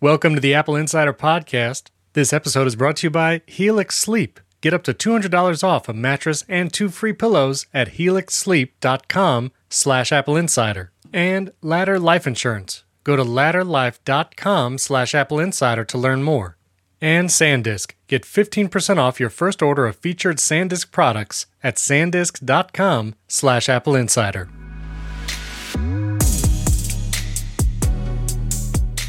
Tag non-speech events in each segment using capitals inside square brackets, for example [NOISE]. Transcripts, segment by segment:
Welcome to the Apple Insider Podcast. This episode is brought to you by Helix Sleep. Get up to $200 off a mattress and two free pillows at helixsleep.com slash Apple Insider. And Ladder Life Insurance. Go to ladderlife.com slash Apple Insider to learn more. And SanDisk. Get 15% off your first order of featured SanDisk products at sandisk.com slash Apple Insider.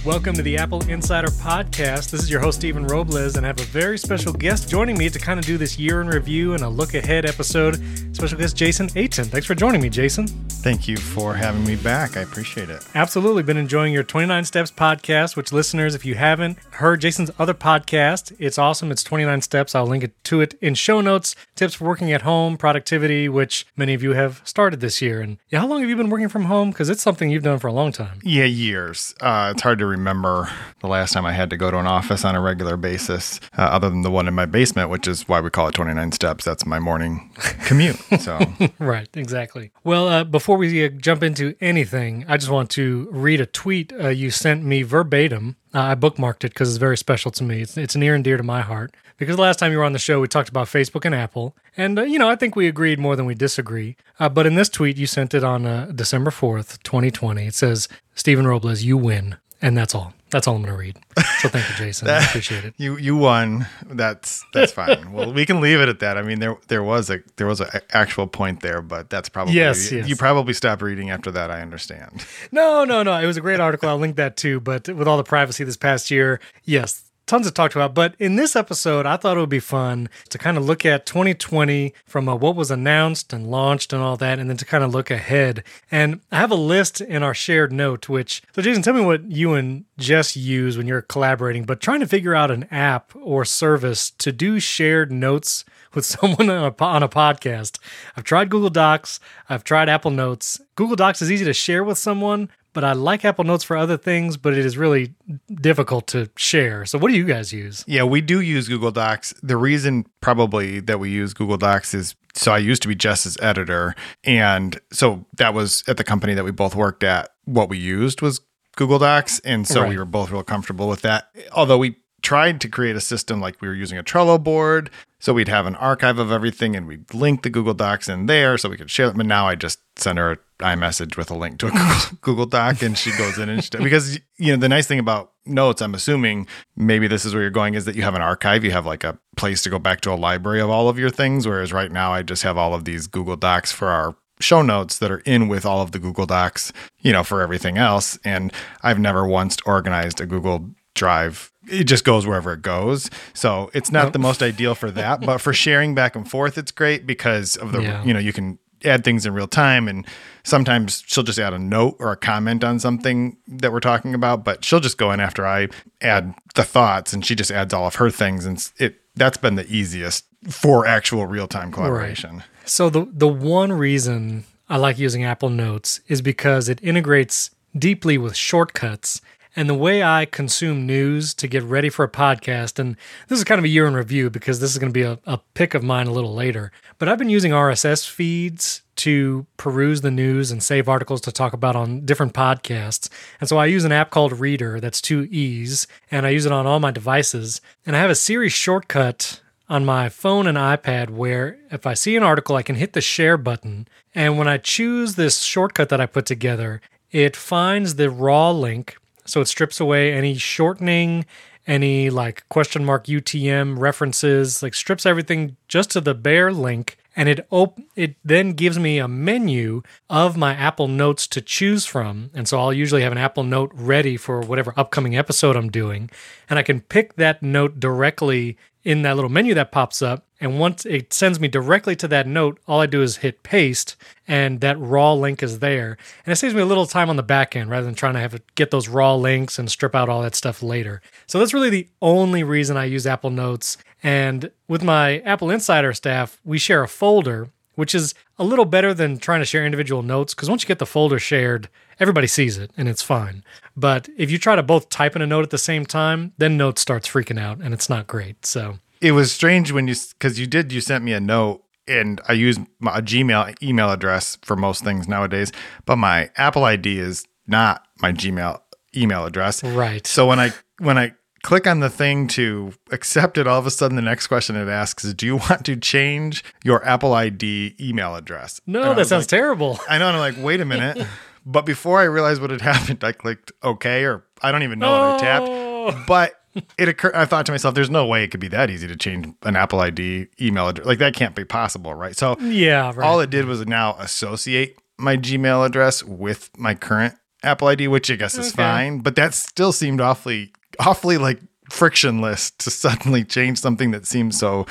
Welcome to the Apple Insider Podcast. This is your host, Stephen Robles, and I have a very special guest joining me to kind of do this year in review and a look ahead episode. Special guest, Jason Aten. Thanks for joining me, Jason. Thank you for having me back. I appreciate it. Absolutely. Been enjoying your 29 Steps podcast, which listeners, if you haven't heard Jason's other podcast, it's awesome. It's 29 Steps. I'll link it to it in show notes. Tips for working at home, productivity, which many of you have started this year. And yeah, how long have you been working from home? Because it's something you've done for a long time. Yeah, years. Uh, it's hard to remember the last time I had to go to an office on a regular basis, uh, other than the one in my basement, which is why we call it 29 Steps. That's my morning [LAUGHS] commute. So, [LAUGHS] right, exactly. Well, uh, before we uh, jump into anything, I just want to read a tweet uh, you sent me verbatim. Uh, I bookmarked it because it's very special to me. It's, it's near and dear to my heart. Because the last time you were on the show, we talked about Facebook and Apple. And, uh, you know, I think we agreed more than we disagree. Uh, but in this tweet, you sent it on uh, December 4th, 2020. It says, Stephen Robles, you win. And that's all. That's all I'm going to read. So thank you, Jason. I [LAUGHS] appreciate it. You you won. That's that's fine. [LAUGHS] well, we can leave it at that. I mean, there there was a there was an actual point there, but that's probably Yes, you, yes. you probably stopped reading after that. I understand. No, no, no. It was a great article. I'll link that too. But with all the privacy this past year, yes, tons to talk about. But in this episode, I thought it would be fun to kind of look at 2020 from uh, what was announced and launched and all that, and then to kind of look ahead. And I have a list in our shared note, which, so Jason, tell me what you and Jess use when you're collaborating, but trying to figure out an app or service to do shared notes with [LAUGHS] someone on a, on a podcast. I've tried Google Docs, I've tried Apple Notes. Google Docs is easy to share with someone, but I like Apple Notes for other things, but it is really difficult to share. So, what do you guys use? Yeah, we do use Google Docs. The reason probably that we use Google Docs is so I used to be Jess's editor. And so that was at the company that we both worked at. What we used was Google Docs. And so Right. we were both real comfortable with that. Although we tried to create a system like we were using a Trello board. So we'd have an archive of everything and we'd link the Google Docs in there so we could share them. But now I just send her an iMessage with a link to a [LAUGHS] Google, Google Doc and she goes in and she, because, you know, the nice thing about notes, I'm assuming maybe this is where you're going is that you have an archive. You have like a place to go back to a library of all of your things. Whereas right now I just have all of these Google Docs for our show notes that are in with all of the Google Docs, you know, for everything else. And I've never once organized a Google Drive. It just goes wherever it goes. So it's not the most ideal for that, but for [LAUGHS] sharing back and forth, it's great because of the, Yeah. you know, you can add things in real time and sometimes she'll just add a note or a comment on something that we're talking about but she'll just go in after i add the thoughts and she just adds all of her things and it that's been the easiest for actual real-time collaboration So, the, the one reason I like using Apple Notes is because it integrates deeply with shortcuts. And the way I consume news to get ready for a podcast, and this is kind of a year in review because this is going to be a, a pick of mine a little later, but I've been using RSS feeds to peruse the news and save articles to talk about on different podcasts. And so I use an app called Reeder, that's two E's, and I use it on all my devices. And I have a Siri shortcut on my phone and iPad where if I see an article, I can hit the share button. And when I choose this shortcut that I put together, it finds the raw link. So it strips away any shortening, any like question mark UTM references, like strips everything just to the bare link. And it op- it then gives me a menu of my Apple Notes to choose from. And so I'll usually have an Apple Note ready for whatever upcoming episode I'm doing. And I can pick that note directly in that little menu that pops up. And once it sends me directly to that note, all I do is hit paste and that raw link is there. And it saves me a little time on the back end rather than trying to have to get those raw links and strip out all that stuff later. So that's really the only reason I use Apple Notes. And with my Apple Insider staff, we share a folder, which is a little better than trying to share individual notes because once you get the folder shared, everybody sees it and it's fine. But if you try to both type in a note at the same time, then Notes starts freaking out and it's not great. So it was strange when you because you did you sent me a note and I use my a Gmail email address for most things nowadays, but my Apple ID is not my Gmail email address. Right. So when I when I click on the thing to accept it, all of a sudden the next question it asks is, "Do you want to change your Apple ID email address?" No, that sounds like- terrible. I know, and I'm like, wait a minute. [LAUGHS] But before I realized what had [LAUGHS] happened, I clicked OK, or I don't even know what I tapped. Oh. But [LAUGHS] it occurred. I thought to myself, "There's no way it could be that easy to change an Apple ID email address. Like that can't be possible, right?" So Yeah, right. all it did was now associate my Gmail address with my current Apple ID, which I guess is Okay. fine. But that still seemed awfully, awfully like frictionless to [LAUGHS] suddenly change something that seems so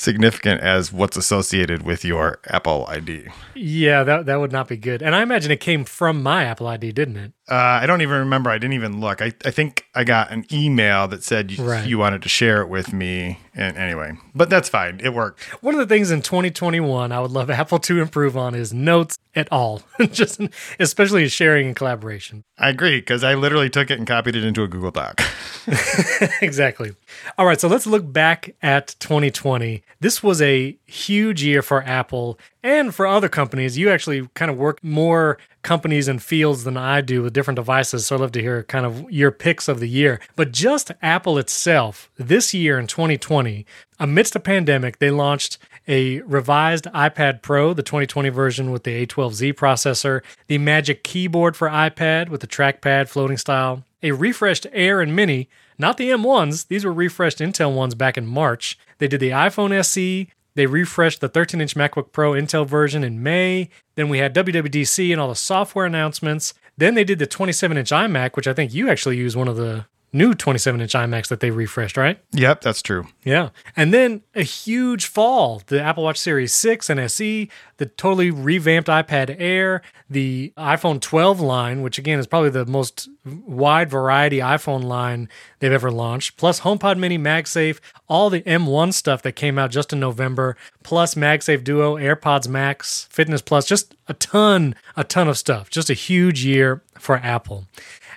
significant as what's associated with your Apple ID. yeah, that that would not be good. And I imagine it came from my Apple ID, didn't it? Uh, I don't even remember. I didn't even look. I, I think I got an email that said you, Right. you wanted to share it with me. And anyway, but that's fine. It worked. One of the things in 2021 I would love Apple to improve on is notes at all, [LAUGHS] just especially sharing and collaboration. I agree because I literally took it and copied it into a Google Doc. [LAUGHS] exactly. All right, so let's look back at 2020. This was a huge year for Apple and for other companies. You actually kind of work more companies and fields than I do with different devices, so I'd love to hear kind of your picks of the year. But just Apple itself, this year in 2020, amidst a pandemic, they launched a revised iPad Pro, the 2020 version with the A12Z processor, the Magic Keyboard for iPad with the trackpad floating style, a refreshed Air and Mini, not the M1s, these were refreshed Intel ones back in March. They did the iPhone SE, they refreshed the 13 inch MacBook Pro Intel version in May. Then we had WWDC and all the software announcements. Then they did the 27 inch iMac, which I think you actually use one of the new 27 inch iMacs that they refreshed, right? yep, that's true. Yeah. And then a huge fall the Apple Watch Series 6 and SE, the totally revamped iPad Air, the iPhone 12 line, which again is probably the most wide variety iPhone line they've ever launched, plus HomePod Mini, MagSafe, all the M1 stuff that came out just in November, plus MagSafe Duo, AirPods Max, Fitness Plus, just a ton, a ton of stuff. Just a huge year for Apple.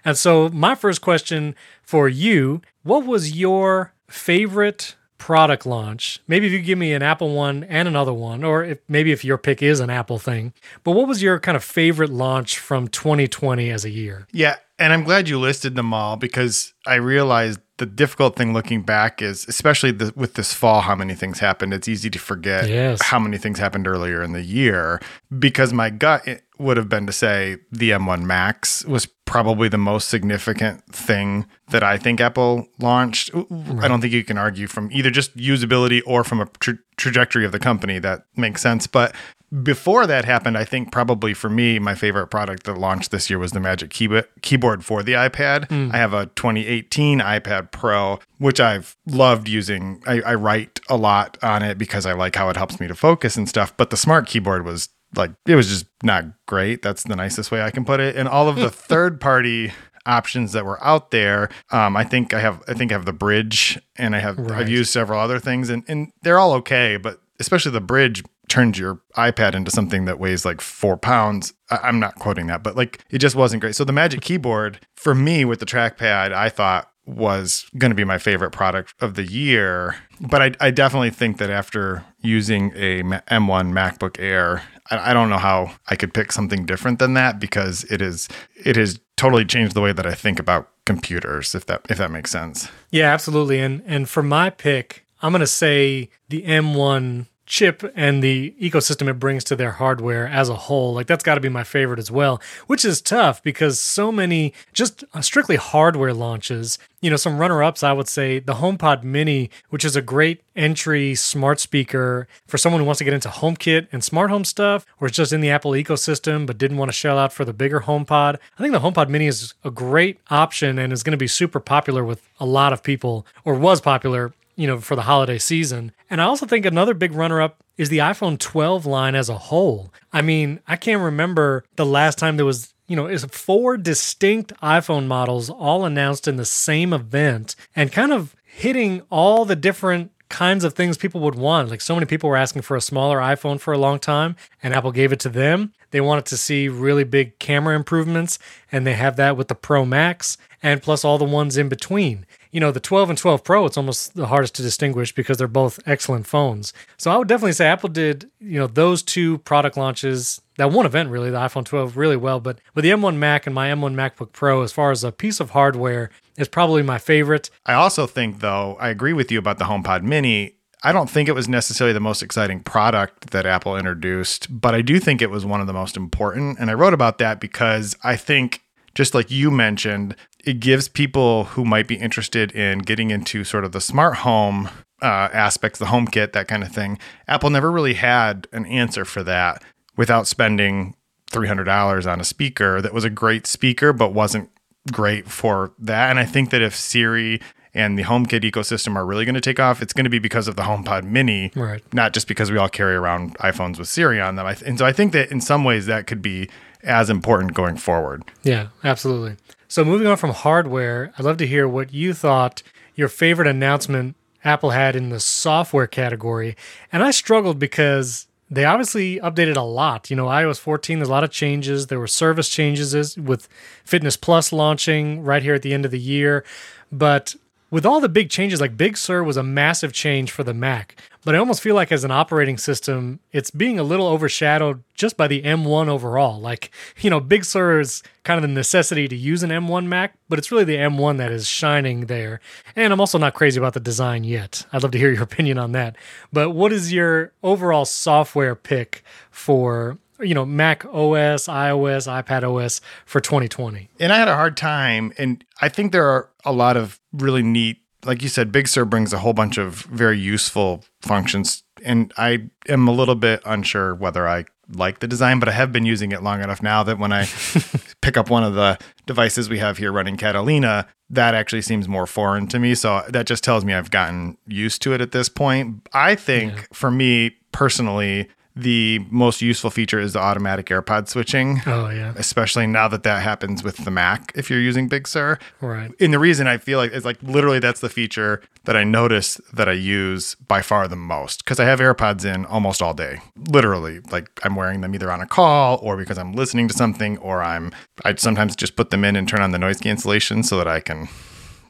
And so, my first question for you what was your favorite product launch? Maybe if you give me an Apple one and another one, or if, maybe if your pick is an Apple thing, but what was your kind of favorite launch from 2020 as a year? Yeah, and I'm glad you listed them all because I realized the difficult thing looking back is, especially the, with this fall, how many things happened. It's easy to forget Yes. how many things happened earlier in the year because my gut would have been to say the M1 Macs was probably the most significant thing that I think Apple launched. I don't think you can argue from either just usability or from a tra- trajectory of the company that makes sense. But before that happened, I think probably for me, my favorite product that launched this year was the Magic Keybo- Keyboard for the iPad. Mm. I have a 2018 iPad Pro, which I've loved using. I, I write a lot on it because I like how it helps me to focus and stuff. But the Smart Keyboard was like, it was just not great. That's the nicest way I can put it. And all of the [LAUGHS] third party options that were out there. Um, I think I have I think I have the Brydge and I have Right. I've used several other things and, and they're all okay, but especially the Brydge turns your iPad into something that weighs like four pounds. I, I'm not quoting that, but like it just wasn't great. So the Magic Keyboard for me with the trackpad, I thought was going to be my favorite product of the year. But I, I definitely think that after using a Ma- M1 MacBook Air, I, I don't know how I could pick something different than that because it is it has totally changed the way that I think about computers. If that if that makes sense. Yeah, absolutely. And and for my pick, I'm to say the M1 chip and the ecosystem it brings to their hardware as a whole. Like that's got to be my favorite as well, which is tough because so many just uh, strictly hardware launches. You know, some runner-ups I would say the HomePod Mini, which is a great entry smart speaker for someone who wants to get into HomeKit and smart home stuff or is just in the Apple ecosystem but didn't want to shell out for the bigger HomePod. I think the HomePod Mini is a great option and is going to be super popular with a lot of people or was popular you know, for the holiday season. And I also think another big runner up is the iPhone 12 line as a whole. I mean, I can't remember the last time there was, you know, is four distinct iPhone models all announced in the same event and kind of hitting all the different kinds of things people would want. Like so many people were asking for a smaller iPhone for a long time, and Apple gave it to them. They wanted to see really big camera improvements, and they have that with the Pro Max and plus all the ones in between. You know, the 12 and 12 Pro, it's almost the hardest to distinguish because they're both excellent phones. So I would definitely say Apple did, you know, those two product launches, that one event really, the iPhone 12, really well. But with the M1 Mac and my M1 MacBook Pro, as far as a piece of hardware, is probably my favorite. I also think, though, I agree with you about the HomePod Mini. I don't think it was necessarily the most exciting product that Apple introduced, but I do think it was one of the most important. And I wrote about that because I think, just like you mentioned, it gives people who might be interested in getting into sort of the smart home uh, aspects, the HomeKit, that kind of thing. Apple never really had an answer for that without spending $300 on a speaker that was a great speaker, but wasn't great for that. And I think that if Siri and the HomeKit ecosystem are really going to take off, it's going to be because of the HomePod Mini, Right. not just because we all carry around iPhones with Siri on them. And so I think that in some ways that could be as important going forward. Yeah, absolutely. So moving on from hardware, I'd love to hear what you thought your favorite announcement Apple had in the software category. And I struggled because they obviously updated a lot. You know, iOS 14, there's a lot of changes. There were service changes with Fitness Plus launching right here at the end of the year. But with all the big changes, like Big Sur was a massive change for the Mac. But I almost feel like as an operating system, it's being a little overshadowed just by the M1 overall. Like, you know, Big Sur is kind of the necessity to use an M1 Mac, but it's really the M1 that is shining there. And I'm also not crazy about the design yet. I'd love to hear your [LAUGHS] opinion on that. But what is your overall software pick for, you know, Mac OS, iOS, iPad OS for 2020? And I had a hard time. And I think there are a lot of really neat, like you said, Big Sur brings a whole bunch of very useful functions. And I am a little bit unsure whether I like the design, but I have been using it long enough now that when I [LAUGHS] pick up one of the devices we have here running Catalina, that actually seems more foreign to me. So that just tells me I've gotten used to it at this point. I think Yeah. for me personally, the most useful feature is the automatic AirPod switching Oh, yeah. especially now that that happens with the Mac if you're using Big Sur. Right. And the reason I feel like it's like literally that's the feature that I notice that I use by far the most because I have AirPods in almost all day. Literally, like I'm wearing them either on a call or because I'm listening to something or I'm I sometimes just put them in and turn on the noise cancellation so that I can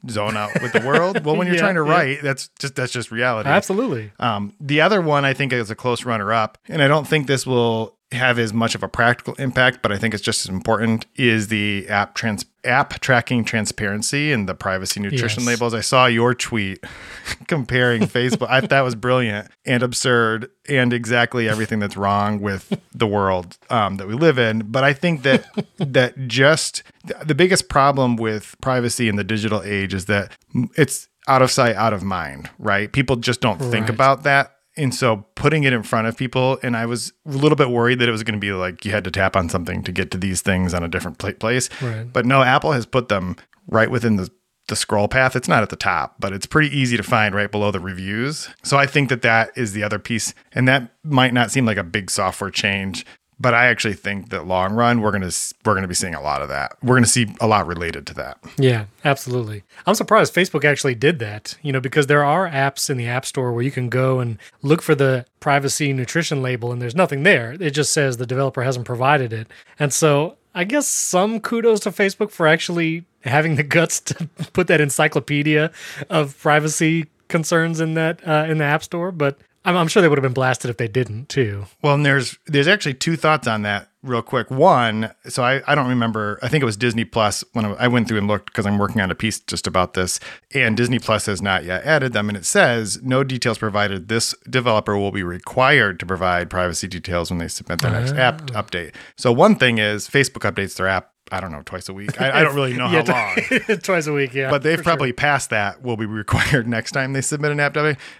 zone out with the world. Well, when you're [LAUGHS] Yeah, trying to yeah. write, that's just that's just reality. Absolutely. Um, the other one I think is a close runner up, and I don't think this will have as much of a practical impact, but I think it's just as important is the app trans app tracking transparency and the privacy nutrition Yes. labels. I saw your tweet [LAUGHS] comparing Facebook. I thought that was brilliant and absurd and exactly everything that's wrong with the world um, that we live in. But I think that [LAUGHS] that just the biggest problem with privacy in the digital age is that it's out of sight, out of mind, right? People just don't think about that. And so putting it in front of people, and I was a little bit worried that it was going to be like you had to tap on something to get to these things on a different pla- place. Right. But no, Apple has put them right within the, the scroll path. It's not at the top, but it's pretty easy to find right below the reviews. So I think that that is the other piece. And that might not seem like a big software change, but I actually think that long run we're to we're to be seeing a lot of that. We're to see a lot related to that. Yeah, absolutely. I'm surprised Facebook actually did that, you know, because there are apps in the App Store where you can go and look for the privacy nutrition label and there's nothing there. It just says the developer hasn't provided it. And so I guess some kudos to Facebook for actually having the guts to [LAUGHS] put that encyclopedia of privacy concerns in that uh, in the App Store, but I'm, I'm sure they would have been blasted if they didn't too. Well, and there's there's actually two thoughts on that real quick. One, so I, I don't remember. I think it was Disney Plus when I went through and looked because I'm working on a piece just about this, and Disney Plus has not yet added them, and it says no details provided. This developer will be required to provide privacy details when they submit their next app oh. update. So one thing is Facebook updates their app. I don't know twice a week. [LAUGHS] I, I don't really know how long. long. [LAUGHS] Twice a week, yeah. But they've probably passed that. Will be required [LAUGHS] next time they submit an app.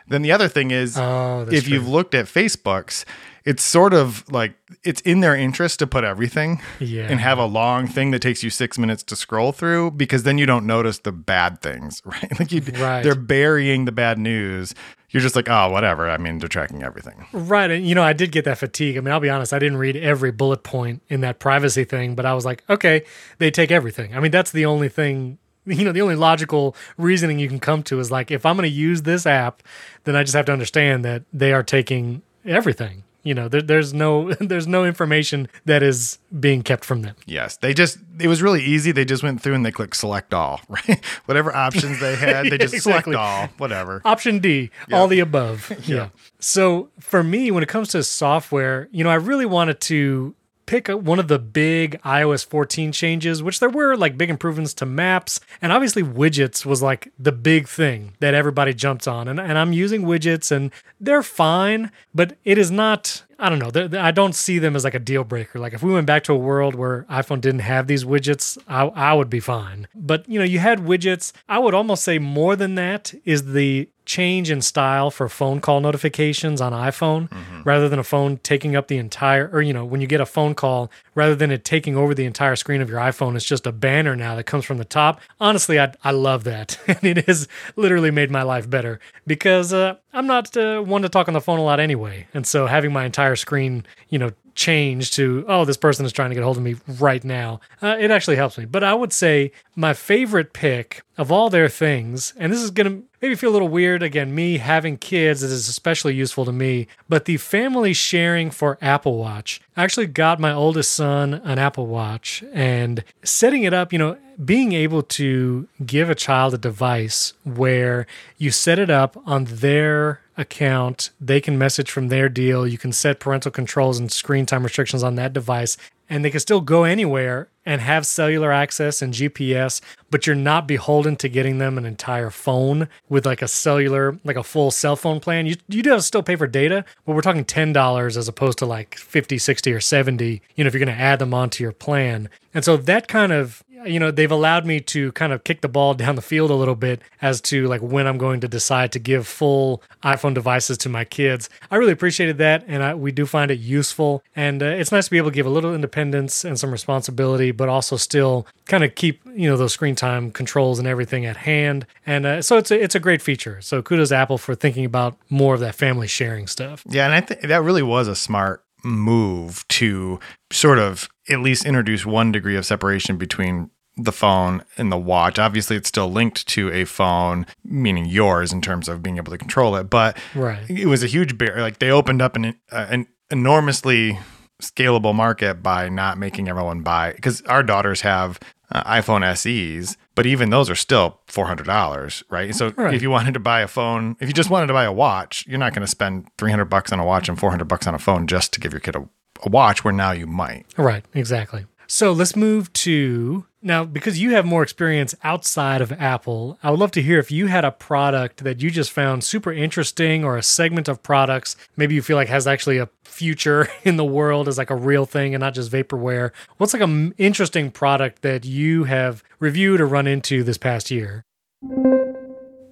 Then the other thing is, Oh, if you've looked at Facebook's, it's sort of like it's in their interest to put everything Yeah. and have a long thing that takes you six minutes to scroll through because then you don't notice the bad things, [LAUGHS] right? Like you, Right. they're burying the bad news. You're just like, oh, whatever. I mean, they're tracking everything. Right. And, you know, I did get that fatigue. I mean, I'll be honest, I didn't read every bullet point in that privacy thing, but I was like, okay, they take everything. I mean, that's the only thing, [LAUGHS] you know, the only logical reasoning you can come to is like, if I'm going to use this app, then I just have to understand that they are taking everything. You know, there, there's no [LAUGHS] there's no information that is being kept from them. Yes, they just it was really easy. They just went through and they clicked select all, [LAUGHS] right? Whatever options they had, they just [LAUGHS] Exactly. select all, whatever. Option D, all the above. yeah. So for me, when it comes to software, you know, I really wanted to pick one of the big iOS 14 changes, which there were like big improvements to maps. And obviously, widgets was like the big thing that everybody jumped on. And, and I'm using widgets and they're fine, but it is not. I don't know. I don't see them as like a deal breaker. Like if we went back to a world where iPhone didn't have these widgets, I, I would be fine. But you know, you had widgets. I would almost say more than that is the change in style for phone call notifications on iPhone rather than a phone taking up the entire or you know when you get a phone call rather than it taking over the entire screen of your iPhone it's just a banner now that comes from the top. Honestly I, I love that. [LAUGHS] And it has literally made my life better because uh, I'm not uh, one to talk on the phone a lot anyway. And so having my entire screen you know change to oh this person is trying to get hold of me right now uh, it actually helps me. But i would say my favorite pick of all their things and this is going to maybe feel a little weird again me having kids is especially useful to me but the family sharing for apple watch i actually got my oldest son an apple watch and setting it up you know being able to give a child a device where you set it up on their account. They can message from their deal. You can set parental controls and screen time restrictions on that device, and they can still go anywhere and have cellular access and GPS, but you're not beholden to getting them an entire phone with like a cellular, like a full cell phone plan. You you do have to still pay for data, but we're talking $10 as opposed to like 50, 60 or 70, you know, if you're going to add them onto your plan. And so that kind of you know they've allowed me to kind of kick the ball down the field a little bit as to like when i'm going to decide to give full iphone devices to my kids. I really appreciated that and I, we do find it useful. And uh, it's nice to be able to give a little independence and some responsibility but also still kind of keep you know those screen time controls and everything at hand. And uh, so it's a, it's a great feature. So kudos apple for thinking about more of that family sharing stuff. Yeah, and I think that really was a smart move to sort of at least introduce one degree of separation between the phone and the watch. Obviously, it's still linked to a phone, meaning yours in terms of being able to control it, but right it was a huge barrier. Like they opened up an, uh, an enormously scalable market by not making everyone buy because our daughters have uh, iPhone SEs, but even those are still four hundred dollars, right? So Right. if you wanted to buy a phone, if you just wanted to buy a watch, you're not going to spend three hundred bucks on a watch and four hundred bucks on a phone just to give your kid a, a watch. Where now you might. Right, exactly. So let's move to now because you have more experience outside of Apple. I would love to hear if you had a product that you just found super interesting or a segment of products maybe you feel like has actually a future [LAUGHS] in the world as like a real thing and not just vaporware. What's like an interesting product that you have reviewed or run into this past year?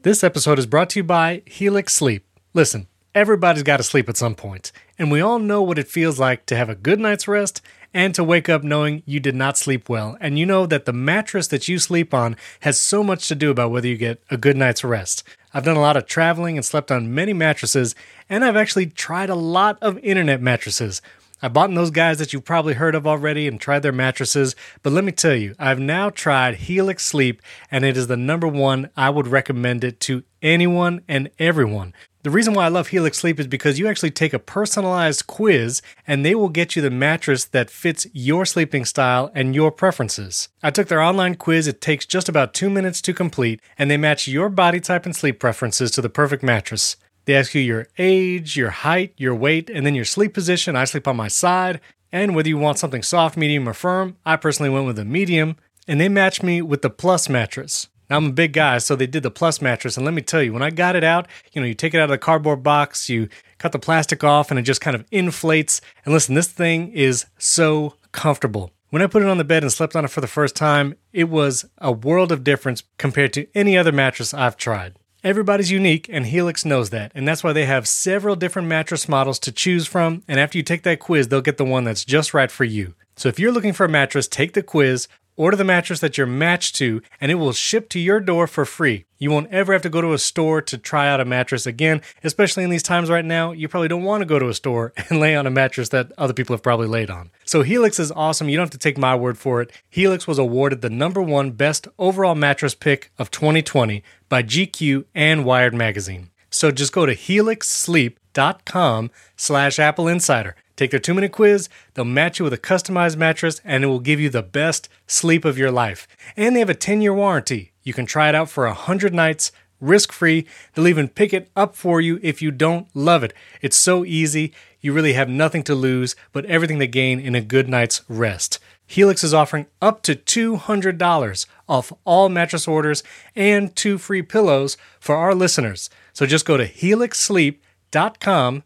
This episode is brought to you by Helix Sleep. Listen, everybody's got to sleep at some point, and we all know what it feels like to have a good night's rest and to wake up knowing you did not sleep well. And you know that the mattress that you sleep on has so much to do about whether you get a good night's rest. I've done a lot of traveling and slept on many mattresses, and I've actually tried a lot of internet mattresses. I've bought those guys that you've probably heard of already and tried their mattresses, but let me tell you, I've now tried Helix Sleep and it is the number one. I would recommend it to anyone and everyone. The reason why I love Helix Sleep is because you actually take a personalized quiz and they will get you the mattress that fits your sleeping style and your preferences. I took their online quiz, it takes just about two minutes to complete, and they match your body type and sleep preferences to the perfect mattress. They ask you your age, your height, your weight, and then your sleep position. I sleep on my side. And whether you want something soft, medium, or firm, I personally went with a medium. And they matched me with the Plus mattress. Now, I'm a big guy, so they did the Plus mattress. And let me tell you, when I got it out, you know, you take it out of the cardboard box, you cut the plastic off, and it just kind of inflates. And listen, this thing is so comfortable. When I put it on the bed and slept on it for the first time, it was a world of difference compared to any other mattress I've tried. Everybody's unique, and Helix knows that, and that's why they have several different mattress models to choose from. And after you take that quiz, they'll get the one that's just right for you. So if you're looking for a mattress, take the quiz, order the mattress that you're matched to, and it will ship to your door for free. You won't ever have to go to a store to try out a mattress again, especially in these times right now. You probably don't want to go to a store [LAUGHS] and lay on a mattress that other people have probably laid on. So Helix is awesome. You don't have to take my word for it. Helix was awarded the number one best overall mattress pick of 2020 by GQ and Wired Magazine. So just go to helixsleep.com slash Apple Insider. Take their two minute quiz, they'll match you with a customized mattress, and it will give you the best sleep of your life. And they have a 10 year warranty. You can try it out for 100 nights risk free. They'll even pick it up for you if you don't love it. It's so easy. You really have nothing to lose, but everything to gain in a good night's rest. Helix is offering up to $200 off all mattress orders and two free pillows for our listeners. So just go to helixsleep.com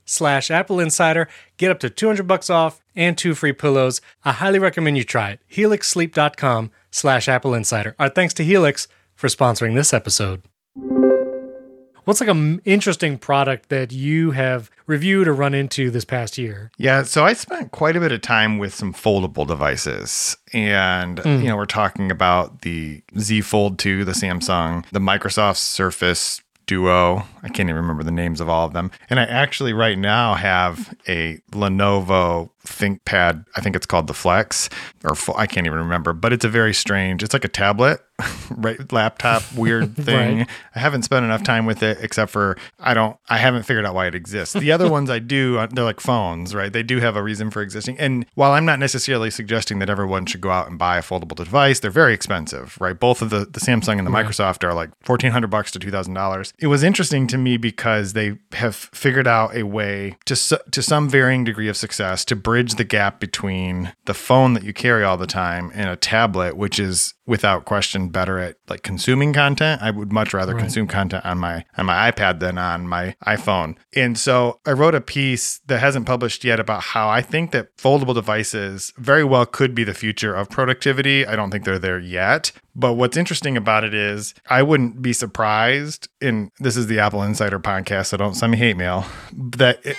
slash Apple Insider, get up to 200 bucks off and two free pillows. I highly recommend you try it. helixsleep.com slash Apple Insider. Our thanks to Helix for sponsoring this episode. What's like an interesting product that you have reviewed or run into this past year? Yeah, so I spent quite a bit of time with some foldable devices. And, Mm. you know, we're talking about the Z Fold 2, the Samsung, the Microsoft Surface Duo. I can't even remember the names of all of them. And I actually right now have a Lenovo ThinkPad. I think it's called the Flex, or I can't even remember, but it's a very strange, it's like a tablet, [LAUGHS] right? Laptop, weird [LAUGHS] thing. Right. I haven't spent enough time with it except for I don't I haven't figured out why it exists. The other ones I do uh, they're like phones, right? They do have a reason for existing. And while I'm not necessarily suggesting that everyone should go out and buy a foldable device, they're very expensive, right? Both of the the Samsung and the Microsoft are like 1400 bucks to $2000. It was interesting to me because they have figured out a way to to some varying degree of success to bridge the gap between the phone that you carry all the time and a tablet which is without question better at like consuming content. I would much rather Right. consume content on my on my iPad than on my iPhone. And so I wrote a piece that hasn't published yet about how I think that foldable devices very well could be the future of productivity. I don't think they're there yet. But what's interesting about it is I wouldn't be surprised and this is the Apple Insider podcast, so don't send me hate mail. [LAUGHS] That it,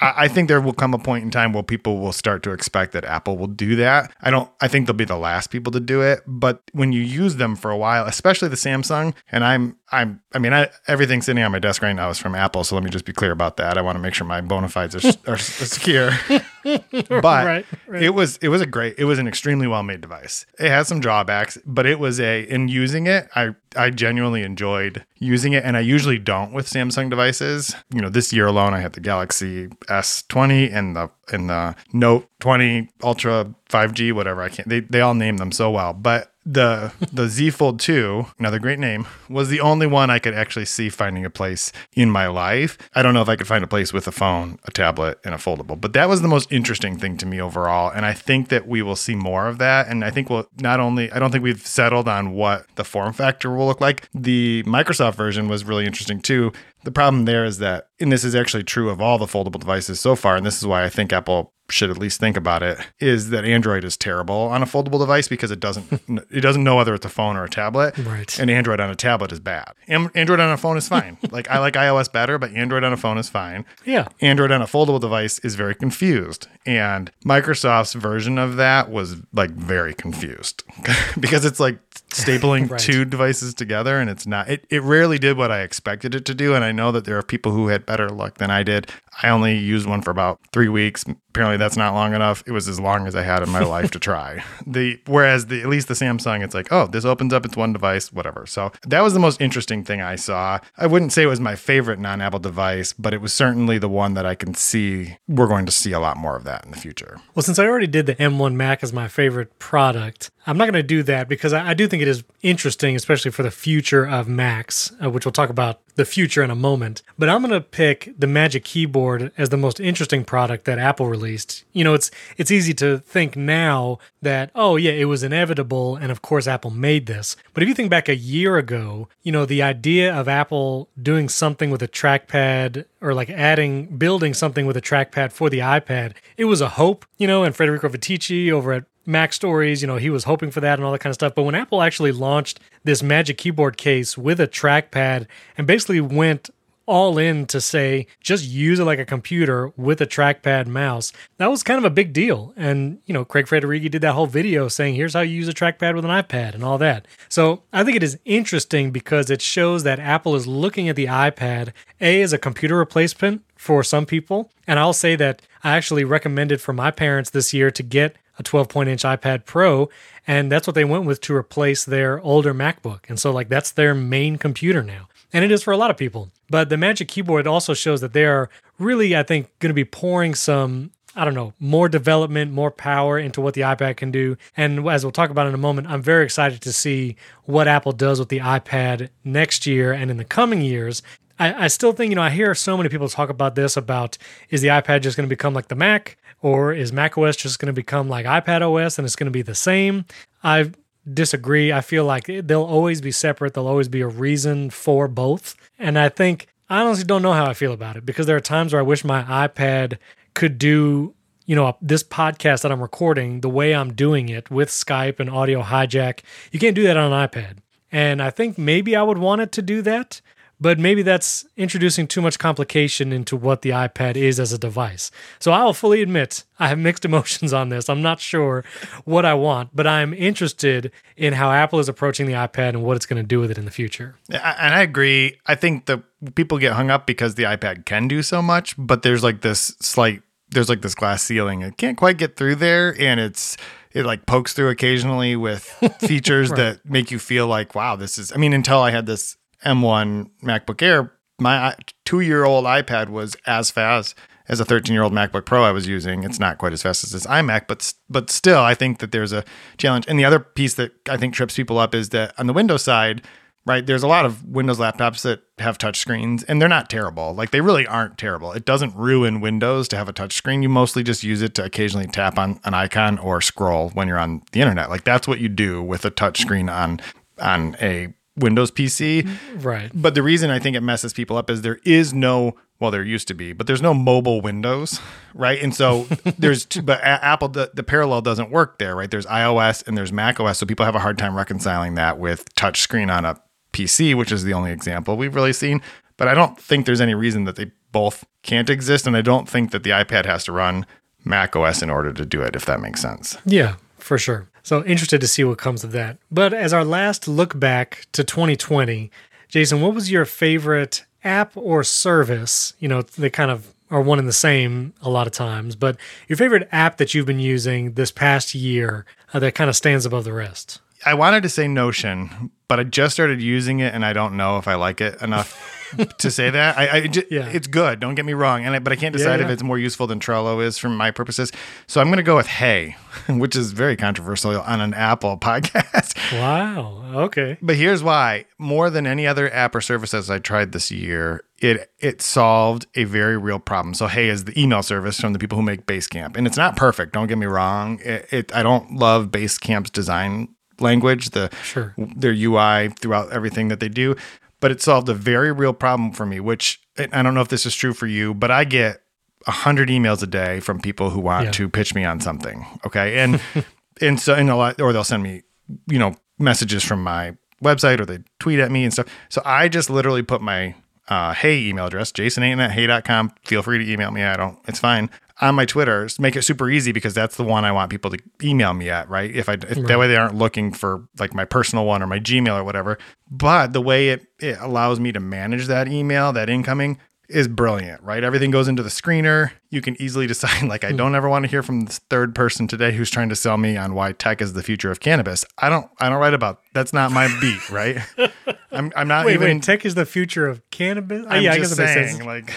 I, I think there will come a point in time where people will start to expect that Apple will do that. I don't I think they'll be the last people to do it, but when you use them for a while, especially the Samsung, and I'm I'm I mean I everything sitting on my desk right now is from Apple, so let me just be clear about that. I want to make sure my bona fides are, are, are secure. [LAUGHS] but Right, right. it was it was a great it was an extremely well made device. It had some drawbacks, but it was a in using it, I I genuinely enjoyed using it and I usually don't with Samsung devices. You know, this year alone I had the Galaxy S20 and the and the Note 20 Ultra 5G whatever. I can't they they all name them so well. But the [LAUGHS] the Z Fold 2, another great name, was the only one I could actually see finding a place in my life. I don't know if I could find a place with a phone, a tablet, and a foldable, but that was the most interesting thing to me overall. And I think that we will see more of that. And I think we'll not only, I don't think we've settled on what the form factor will look like. The Microsoft version was really interesting too. The problem there is that, and this is actually true of all the foldable devices so far, and this is why I think Apple should at least think about it is that Android is terrible on a foldable device because it doesn't [LAUGHS] it doesn't know whether it's a phone or a tablet. Right. And Android on a tablet is bad. Am- Android on a phone is fine. [LAUGHS] like I like iOS better, but Android on a phone is fine. Yeah. Android on a foldable device is very confused. And Microsoft's version of that was like very confused [LAUGHS] because it's like stapling [LAUGHS] Right. two devices together and it's not, it, it rarely did what I expected it to do. And I know that there are people who had better luck than I did. I only used one for about three weeks. Apparently that's not long enough. It was as long as I had in my life to try. [LAUGHS] The whereas the at least the Samsung, it's like, oh, this opens up its one device, whatever. So that was the most interesting thing I saw. I wouldn't say it was my favorite non-Apple device, but it was certainly the one that I can see we're going to see a lot more of that in the future. Well, since I already did the M1 Mac as my favorite product, I'm not going to do that because I, I do think it is interesting, especially for the future of Macs, uh, which we'll talk about the future in a moment. But I'm going to pick the Magic Keyboard as the most interesting product that Apple released. You know, it's it's easy to think now that oh yeah, it was inevitable, and of course Apple made this. But if you think back a year ago, you know, the idea of Apple doing something with a trackpad or like adding building something with a trackpad for the iPad, it was a hope. You know, and Federico Viticci over at Mac Stories, you know, he was hoping for that and all that kind of stuff. But when Apple actually launched this Magic Keyboard case with a trackpad and basically went all in to say just use it like a computer with a trackpad mouse, that was kind of a big deal. And, you know, Craig Federighi did that whole video saying, here's how you use a trackpad with an iPad and all that. So I think it is interesting because it shows that Apple is looking at the iPad, A, as a computer replacement for some people. And I'll say that I actually recommended for my parents this year to get a 12 point inch iPad Pro, and that's what they went with to replace their older MacBook. And so, like, that's their main computer now. And it is for a lot of people. But the Magic Keyboard also shows that they are really, I think, going to be pouring some I don't know, more development, more power into what the iPad can do. And as we'll talk about in a moment, I'm very excited to see what Apple does with the iPad next year and in the coming years. I, I still think, you know, I hear so many people talk about this about is the iPad just going to become like the Mac or is Mac OS just going to become like iPad OS and it's going to be the same? I disagree. I feel like they'll always be separate, there'll always be a reason for both. And I think I honestly don't know how I feel about it because there are times where I wish my iPad could do you know this podcast that I'm recording the way I'm doing it with Skype and audio hijack. You can't do that on an iPad. And I think maybe I would want it to do that, but maybe that's introducing too much complication into what the iPad is as a device. So I'll fully admit I have mixed [LAUGHS] emotions on this. I'm not sure what I want, but I'm interested in how Apple is approaching the iPad and what it's going to do with it in the future. And I agree. I think the people get hung up because the iPad can do so much, but there's like this slight there's like this glass ceiling. It can't quite get through there and it's it like pokes through occasionally with [LAUGHS] features right. that make you feel like wow, this is I mean until I had this M1 MacBook Air, my 2-year-old iPad was as fast as a 13-year-old MacBook Pro I was using. It's not quite as fast as this iMac, but but still I think that there's a challenge. And the other piece that I think trips people up is that on the Windows side, right? There's a lot of Windows laptops that have touch screens and they're not terrible. Like they really aren't terrible. It doesn't ruin Windows to have a touch screen. You mostly just use it to occasionally tap on an icon or scroll when you're on the internet. Like that's what you do with a touch screen on on a Windows PC. Right. But the reason I think it messes people up is there is no well there used to be, but there's no mobile Windows, right? And so [LAUGHS] there's two, but Apple the, the parallel doesn't work there, right? There's iOS and there's Mac OS, so people have a hard time reconciling that with touch screen on a PC, which is the only example we've really seen. But I don't think there's any reason that they both can't exist. And I don't think that the iPad has to run Mac OS in order to do it, if that makes sense. Yeah, for sure. So interested to see what comes of that. But as our last look back to 2020, Jason, what was your favorite app or service? You know, they kind of are one and the same a lot of times, but your favorite app that you've been using this past year uh, that kind of stands above the rest? I wanted to say Notion, but I just started using it and I don't know if I like it enough [LAUGHS] to say that. I, I just, yeah. it's good. Don't get me wrong, and I, but I can't decide yeah, yeah. if it's more useful than Trello is for my purposes. So I'm going to go with Hey, [LAUGHS] which is very controversial on an Apple [LAUGHS] podcast. Wow. Okay. But here's why: more than any other app or services I tried this year, it it solved a very real problem. So Hey is the email service from the people who make Basecamp, and it's not perfect. Don't get me wrong. It, it I don't love Basecamp's design language, the sure. their UI throughout everything that they do. But it solved a very real problem for me, which I don't know if this is true for you, but I get a hundred emails a day from people who want yeah. to pitch me on something. Okay. And [LAUGHS] and so and a lot or they'll send me, you know, messages from my website or they tweet at me and stuff. So I just literally put my uh, hey email address, jason at hey.com. Feel free to email me. I don't, it's fine on my Twitter. Make it super easy because that's the one I want people to email me at, right? If I if right. that way they aren't looking for like my personal one or my Gmail or whatever. But the way it, it allows me to manage that email, that incoming, is brilliant, right? Everything goes into the screener. You can easily [LAUGHS] decide, like, I hmm. don't ever want to hear from this third person today who's trying to sell me on why tech is the future of cannabis. I don't, I don't write about that's not my beat, right? [LAUGHS] I'm, I'm not wait, even. Wait, tech is the future of cannabis. I'm yeah, just [LAUGHS] I guess saying, like,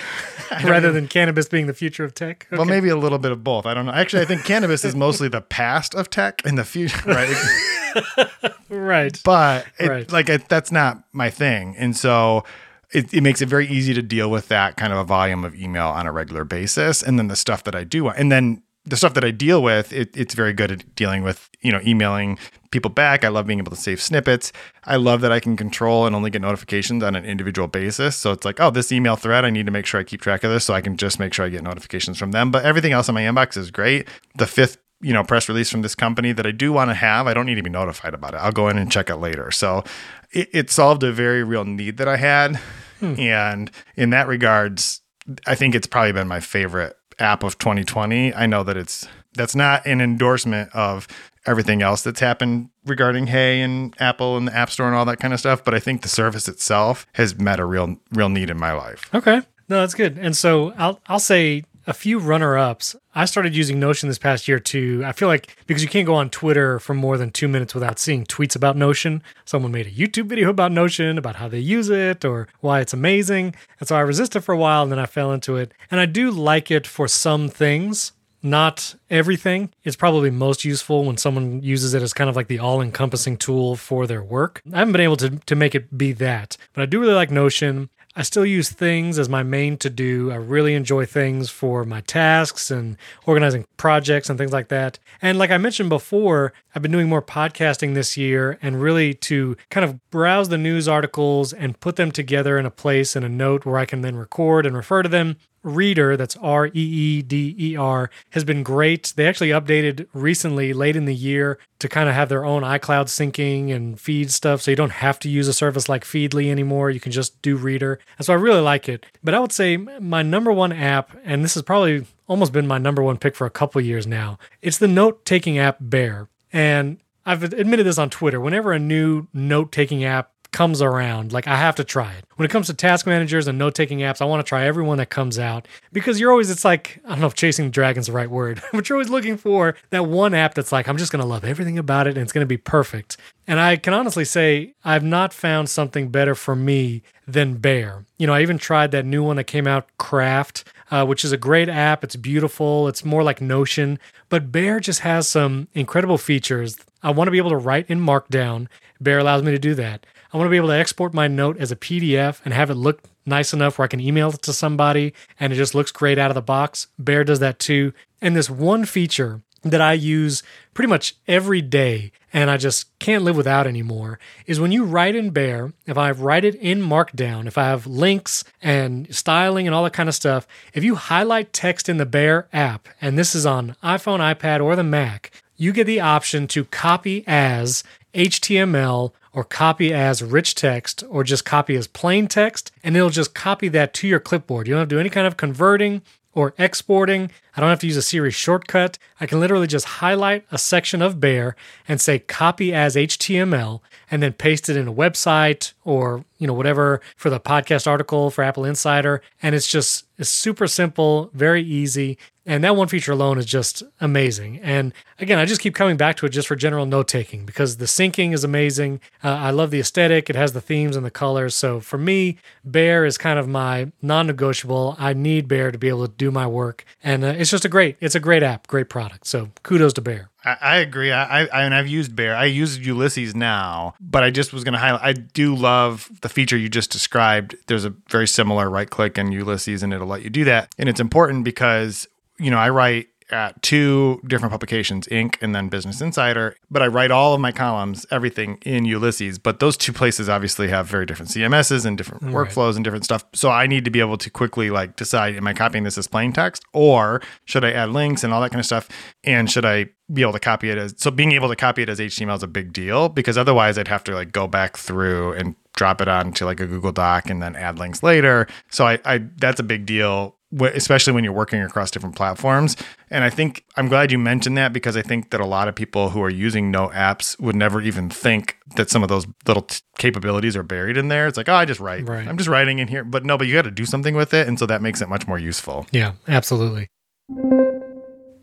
rather than cannabis being the future of tech. Okay. Well, maybe a little bit of both. I don't know. Actually, I think cannabis is mostly the past of tech and the future, right? right. But it, right. like, it, that's not my thing, and so it, it makes it very easy to deal with that kind of a volume of email on a regular basis. And then the stuff that I do, and then the stuff that I deal with, it, it's very good at dealing with, you know, emailing people back. I love being able to save snippets. I love that I can control and only get notifications on an individual basis. So it's like, oh, this email thread, I need to make sure I keep track of this so I can just make sure I get notifications from them. But everything else in my inbox is great. The fifth you know press release from this company that I do want to have, I don't need to be notified about it. I'll go in and check it later. So it, it solved a very real need that I had. Hmm. And in that regards, I think it's probably been my favorite app of 2020. I know that it's that's not an endorsement of everything else that's happened regarding Hey and Apple and the App Store and all that kind of stuff, but I think the service itself has met a real real need in my life. Okay. No, that's good. And so I'll I'll say a few runner ups. I started using Notion this past year too. I feel like because you can't go on Twitter for more than two minutes without seeing tweets about Notion. Someone made a YouTube video about Notion, about how they use it or why it's amazing. And so I resisted for a while and then I fell into it. And I do like it for some things not everything. It's probably most useful when someone uses it as kind of like the all encompassing tool for their work. I haven't been able to, to make it be that, but I do really like Notion. I still use things as my main to do. I really enjoy things for my tasks and organizing projects and things like that. And like I mentioned before, I've been doing more podcasting this year and really to kind of browse the news articles and put them together in a place in a note where I can then record and refer to them Reeder, that's R E E D E R, has been great. They actually updated recently, late in the year, to kind of have their own iCloud syncing and feed stuff. So you don't have to use a service like Feedly anymore. You can just do Reeder. And so I really like it. But I would say my number one app, and this has probably almost been my number one pick for a couple years now, it's the note taking app Bear. And I've admitted this on Twitter. Whenever a new note taking app comes around, like I have to try it. When it comes to task managers and note taking apps, I want to try every one that comes out because you're always, it's like, I don't know if chasing dragon's the right word, [LAUGHS] but you're always looking for that one app that's like, I'm just going to love everything about it and it's going to be perfect. And I can honestly say, I've not found something better for me than Bear. You know, I even tried that new one that came out, Craft, uh, which is a great app. It's beautiful. It's more like Notion, but Bear just has some incredible features. I want to be able to write in Markdown. Bear allows me to do that. I want to be able to export my note as a PDF and have it look nice enough where I can email it to somebody and it just looks great out of the box. Bear does that too. And this one feature that I use pretty much every day and I just can't live without anymore is when you write in Bear, if I write it in Markdown, if I have links and styling and all that kind of stuff, if you highlight text in the Bear app, and this is on iPhone, iPad, or the Mac, you get the option to copy as HTML or copy as rich text or just copy as plain text, and it'll just copy that to your clipboard. You don't have to do any kind of converting or exporting. I don't have to use a Siri shortcut. I can literally just highlight a section of Bear and say copy as HTML and then paste it in a website or, you know, whatever for the podcast article for Apple Insider. And it's just it's super simple, very easy. And that one feature alone is just amazing. And again, I just keep coming back to it just for general note taking because the syncing is amazing. Uh, I love the aesthetic, it has the themes and the colors. So for me, Bear is kind of my non negotiable. I need Bear to be able to do my work. And uh, it's just a great, it's a great app, great product. So kudos to Bear. I, agree. I, I and I've used Bear. I use Ulysses now, but I just was going to highlight. I do love the feature you just described. There's a very similar right click in Ulysses, and it'll let you do that. And it's important because you know I write at two different publications, Inc. and then Business Insider. But I write all of my columns, everything in Ulysses. But those two places obviously have very different CMSs and different right. workflows and different stuff. So I need to be able to quickly like decide, am I copying this as plain text or should I add links and all that kind of stuff? And should I be able to copy it as so being able to copy it as HTML is a big deal because otherwise I'd have to like go back through and drop it onto like a Google Doc and then add links later. So I, I that's a big deal especially when you're working across different platforms. And I think I'm glad you mentioned that because I think that a lot of people who are using no apps would never even think that some of those little t- capabilities are buried in there. It's like, oh, I just write. Right. I'm just writing in here. But no, but you got to do something with it. And so that makes it much more useful. Yeah, absolutely.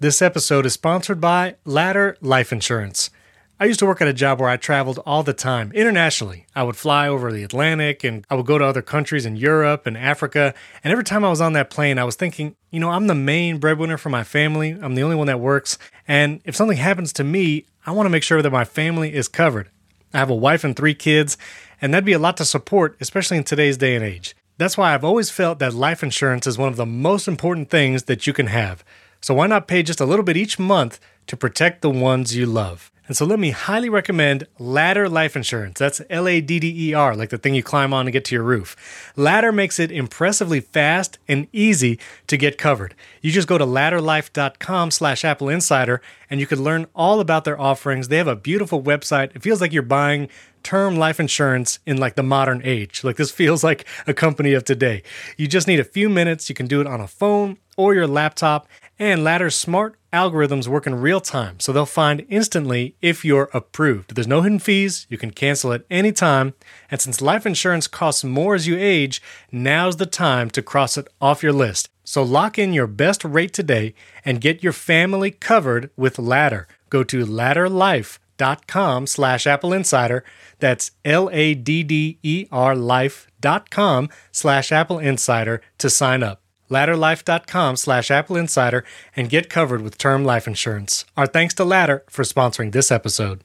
This episode is sponsored by Ladder Life Insurance. I used to work at a job where I traveled all the time, internationally. I would fly over the Atlantic and I would go to other countries in Europe and Africa. And every time I was on that plane, I was thinking, you know, I'm the main breadwinner for my family. I'm the only one that works. And if something happens to me, I want to make sure that my family is covered. I have a wife and three kids, and that'd be a lot to support, especially in today's day and age. That's why I've always felt that life insurance is one of the most important things that you can have. So why not pay just a little bit each month to protect the ones you love? And so let me highly recommend Ladder Life Insurance. That's L A D D E R, like the thing you climb on to get to your roof. Ladder makes it impressively fast and easy to get covered. You just go to ladderlife.com slash Apple Insider and you can learn all about their offerings. They have a beautiful website. It feels like you're buying term life insurance in like the modern age. Like this [LAUGHS] feels like a company of today. You just need a few minutes. You can do it on a phone or your laptop and Ladder's smart algorithms work in real time, so they'll find instantly if you're approved. There's no hidden fees, you can cancel at any time, and since life insurance costs more as you age, now's the time to cross it off your list. So lock in your best rate today and get your family covered with Ladder. Go to ladderlife.com slash Apple Insider. That's L-A-D-D-E-R life.com slash Apple Insider to sign up. Ladderlife.com slash Apple Insider and get covered with term life insurance. Our thanks to Ladder for sponsoring this episode.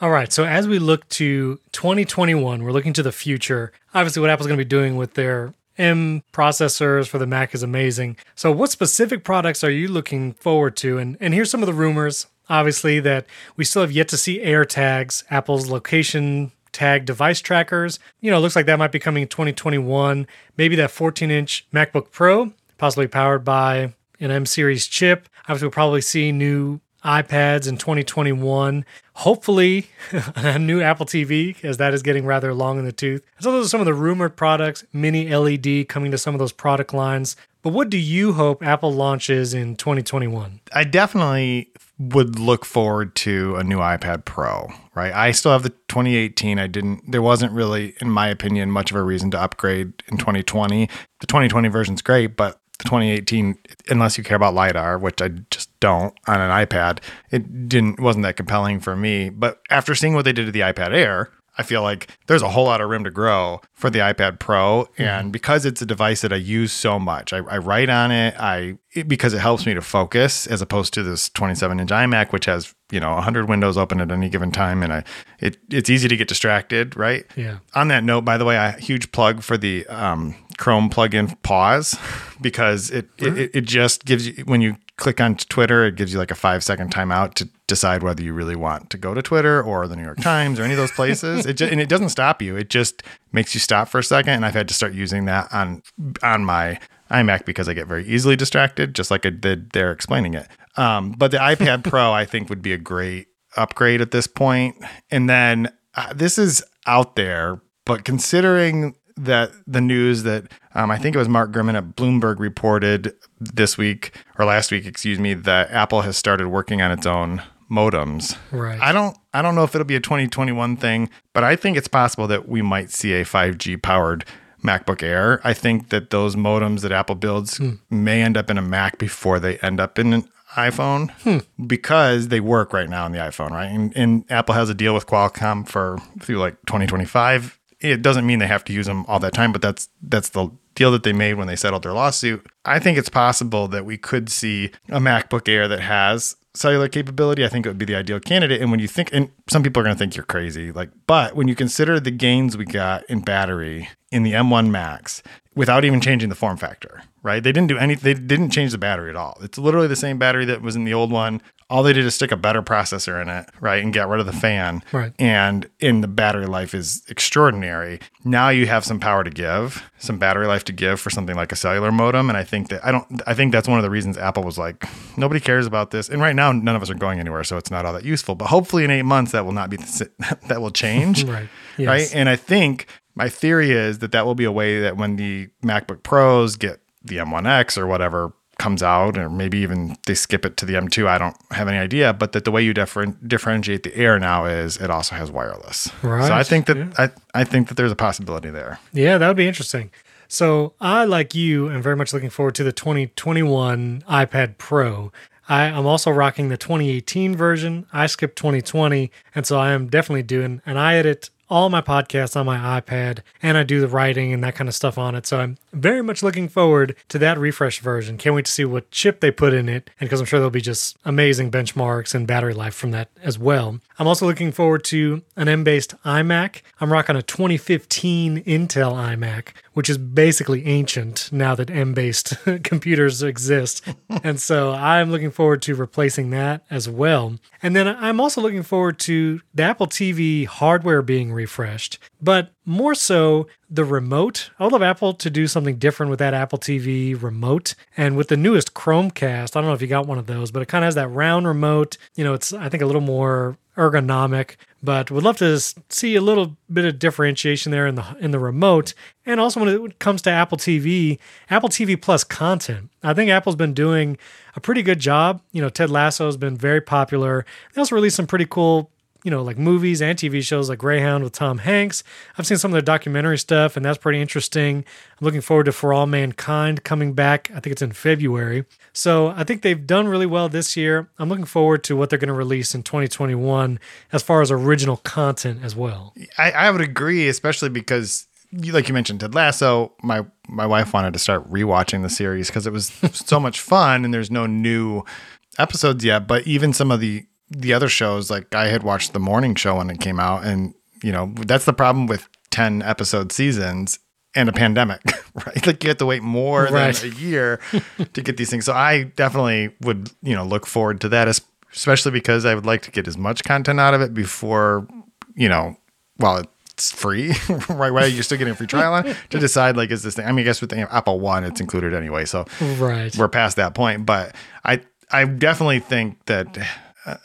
All right, so as we look to 2021, we're looking to the future. Obviously, what Apple's going to be doing with their M processors for the Mac is amazing. So, what specific products are you looking forward to? And and here's some of the rumors. Obviously, that we still have yet to see AirTags, Apple's location tag device trackers. You know, looks like that might be coming in 2021. Maybe that 14 inch MacBook Pro, possibly powered by an M series chip. Obviously, we'll probably see new iPads in 2021. Hopefully, [LAUGHS] a new Apple TV, as that is getting rather long in the tooth. So, those are some of the rumored products, mini LED coming to some of those product lines. But what do you hope Apple launches in 2021? I definitely would look forward to a new iPad Pro, right? I still have the 2018. I didn't, there wasn't really, in my opinion, much of a reason to upgrade in 2020. The 2020 version's great, but the 2018, unless you care about LiDAR, which I just don't on an iPad, it didn't, wasn't that compelling for me. But after seeing what they did to the iPad Air, I feel like there's a whole lot of room to grow for the iPad Pro, mm-hmm. and because it's a device that I use so much, I, I write on it. I it, because it helps me to focus as opposed to this 27 inch iMac, which has you know 100 windows open at any given time, and I it it's easy to get distracted, right? Yeah. On that note, by the way, a huge plug for the um, Chrome plugin Pause [LAUGHS] because it, it it just gives you when you click on Twitter, it gives you like a five second timeout to decide whether you really want to go to Twitter or the New York Times or any of those places. it just, and it doesn't stop you. It just makes you stop for a second. And I've had to start using that on on my iMac because I get very easily distracted, just like I did there explaining it. Um, but the iPad Pro, I think, would be a great upgrade at this point. And then uh, this is out there, but considering that the news that um, I think it was Mark Gurman at Bloomberg reported this week or last week, excuse me, that Apple has started working on its own modems. Right. I don't I don't know if it'll be a 2021 thing, but I think it's possible that we might see a 5G powered MacBook Air. I think that those modems that Apple builds hmm. may end up in a Mac before they end up in an iPhone hmm. because they work right now on the iPhone, right? And, and Apple has a deal with Qualcomm for through like 2025 it doesn't mean they have to use them all that time, but that's that's the deal that they made when they settled their lawsuit. I think it's possible that we could see a MacBook Air that has cellular capability. I think it would be the ideal candidate. And when you think, and some people are going to think you're crazy, like, but when you consider the gains we got in battery in the M1 Macs without even changing the form factor, right? They didn't do any, they didn't change the battery at all. It's literally the same battery that was in the old one. All they did is stick a better processor in it, right? And get rid of the fan. Right. And in the battery life is extraordinary. Now you have some power to give, some battery life to give for something like a cellular modem. And I think that I don't, I think that's one of the reasons Apple was like, nobody cares about this. And right now, none of us are going anywhere. So it's not all that useful. But hopefully in eight months, that will not be, the, [LAUGHS] that will change. [LAUGHS] right. Yes. Right. And I think my theory is that that will be a way that when the MacBook Pros get the M1X or whatever comes out, or maybe even they skip it to the M2. I don't have any idea, but that the way you differ- differentiate the Air now is it also has wireless. Right. So I think that yeah. I, I think that there's a possibility there. Yeah, that would be interesting. So I, like you, am very much looking forward to the 2021 iPad Pro. I, am also rocking the 2018 version. I skipped 2020, and so I am definitely doing an iEdit all my podcasts on my iPad and I do the writing and that kind of stuff on it. So I'm very much looking forward to that refresh version. Can't wait to see what chip they put in it. And because I'm sure there'll be just amazing benchmarks and battery life from that as well. I'm also looking forward to an M based iMac. I'm rocking a 2015 Intel iMac, which is basically ancient now that M based [LAUGHS] computers exist. [LAUGHS] and so I'm looking forward to replacing that as well. And then I'm also looking forward to the Apple TV hardware being refreshed, but more so the remote. I would love Apple to do something different with that Apple TV remote. And with the newest Chromecast, I don't know if you got one of those, but it kind of has that round remote. You know, it's, I think, a little more ergonomic, but would love to see a little bit of differentiation there in the in the remote. And also when it comes to Apple TV, Apple TV Plus content. I think Apple's been doing a pretty good job. You know, Ted Lasso has been very popular. They also released some pretty cool you know, like movies and TV shows like Greyhound with Tom Hanks. I've seen some of their documentary stuff, and that's pretty interesting. I'm looking forward to For All Mankind coming back. I think it's in February. So I think they've done really well this year. I'm looking forward to what they're going to release in 2021 as far as original content as well. I, I would agree, especially because you, like you mentioned Ted Lasso, my my wife wanted to start rewatching the series because it was so much fun and there's no new episodes yet. But even some of the the other shows, like I had watched the morning show when it came out, and you know that's the problem with ten episode seasons and a pandemic, [LAUGHS] right? Like you have to wait more right. than a year to get these things. So I definitely would you know look forward to that, especially because I would like to get as much content out of it before you know, well, it's free, [LAUGHS] right? Why you're still getting a free trial on to decide like is this thing? I mean, I guess with the Apple One, it's included anyway, so right, we're past that point. But I I definitely think that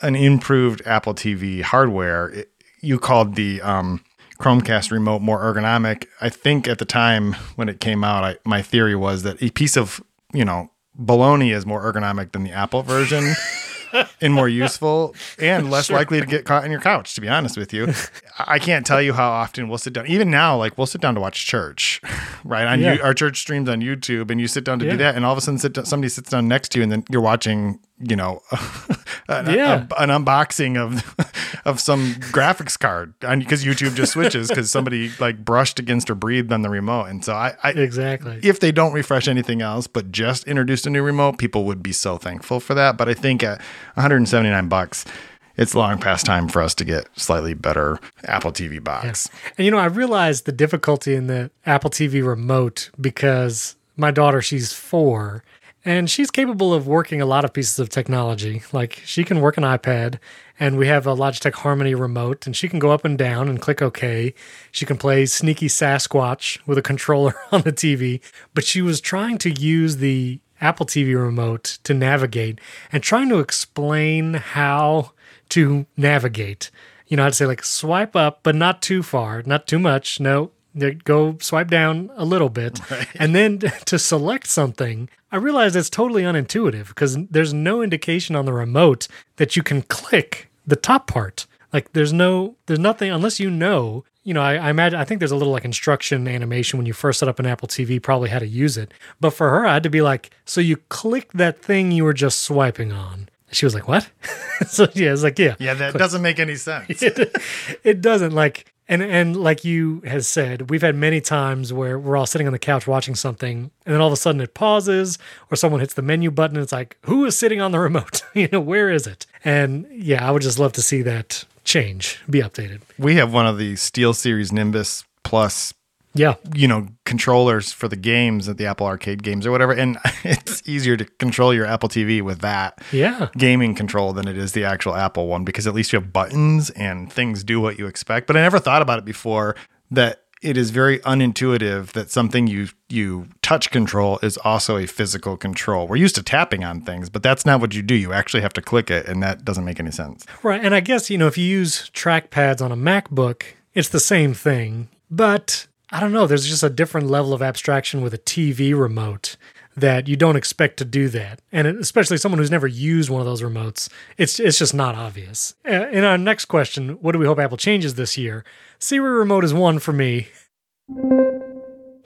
an improved Apple TV hardware, it, you called the um, Chromecast remote more ergonomic. I think at the time when it came out, I, my theory was that a piece of you know baloney is more ergonomic than the Apple version. [LAUGHS] [LAUGHS] and more useful and less sure. likely to get caught in your couch, to be honest with you. I can't tell you how often we'll sit down. Even now, like we'll sit down to watch church, [LAUGHS] right? On yeah. you, our church streams on YouTube, and you sit down to yeah. do that, and all of a sudden, sit down, somebody sits down next to you, and then you're watching, you know, [LAUGHS] an, yeah. a, an unboxing of of some graphics card, because YouTube just switches because somebody like brushed against or breathed on the remote, and so I, I exactly if they don't refresh anything else, but just introduced a new remote, people would be so thankful for that. But I think at 179 bucks it's long past time for us to get slightly better Apple TV box. Yeah. And you know, I realized the difficulty in the Apple TV remote because my daughter, she's four, and she's capable of working a lot of pieces of technology. Like she can work an iPad, and we have a Logitech Harmony remote, and she can go up and down and click OK. She can play Sneaky Sasquatch with a controller [LAUGHS] on the TV, but she was trying to use the Apple TV remote to navigate and trying to explain how to navigate. You know, I'd say like swipe up, but not too far, not too much. No, go swipe down a little bit. [LAUGHS] Right. And then [LAUGHS] to select something, I realize it's totally unintuitive because there's no indication on the remote that you can click the top part. Like there's no, there's nothing unless you know. You know, I, I imagine I think there's a little like instruction animation when you first set up an Apple TV, probably how to use it. But for her, I had to be like, so you click that thing you were just swiping on she was like, "What?" [LAUGHS] so yeah, it's like, "Yeah, yeah, that doesn't make any sense." it, [LAUGHS] it doesn't like, and and like you has said, we've had many times where we're all sitting on the couch watching something, and then all of a sudden it pauses, or someone hits the menu button, and it's like, "Who is sitting on the remote? [LAUGHS] you know, where is it?" And yeah, I would just love to see that change, be updated. We have one of the SteelSeries Nimbus Plus yeah. you know controllers for the games at the apple arcade games or whatever and [LAUGHS] it's easier to control your apple tv with that yeah. gaming control than it is the actual apple one because at least you have buttons and things do what you expect. But i never thought about it before that it is very unintuitive that something you you touch control is also a physical control. We're used to tapping on things, but that's not what you do. You actually have to click it, and that doesn't make any sense. Right. And I guess, you know, if you use trackpads on a MacBook, it's the same thing. But I don't know, there's just a different level of abstraction with a TV remote that you don't expect to do that. And especially someone who's never used one of those remotes, it's it's just not obvious. In our next question, what do we hope Apple changes this year? Siri remote is one for me.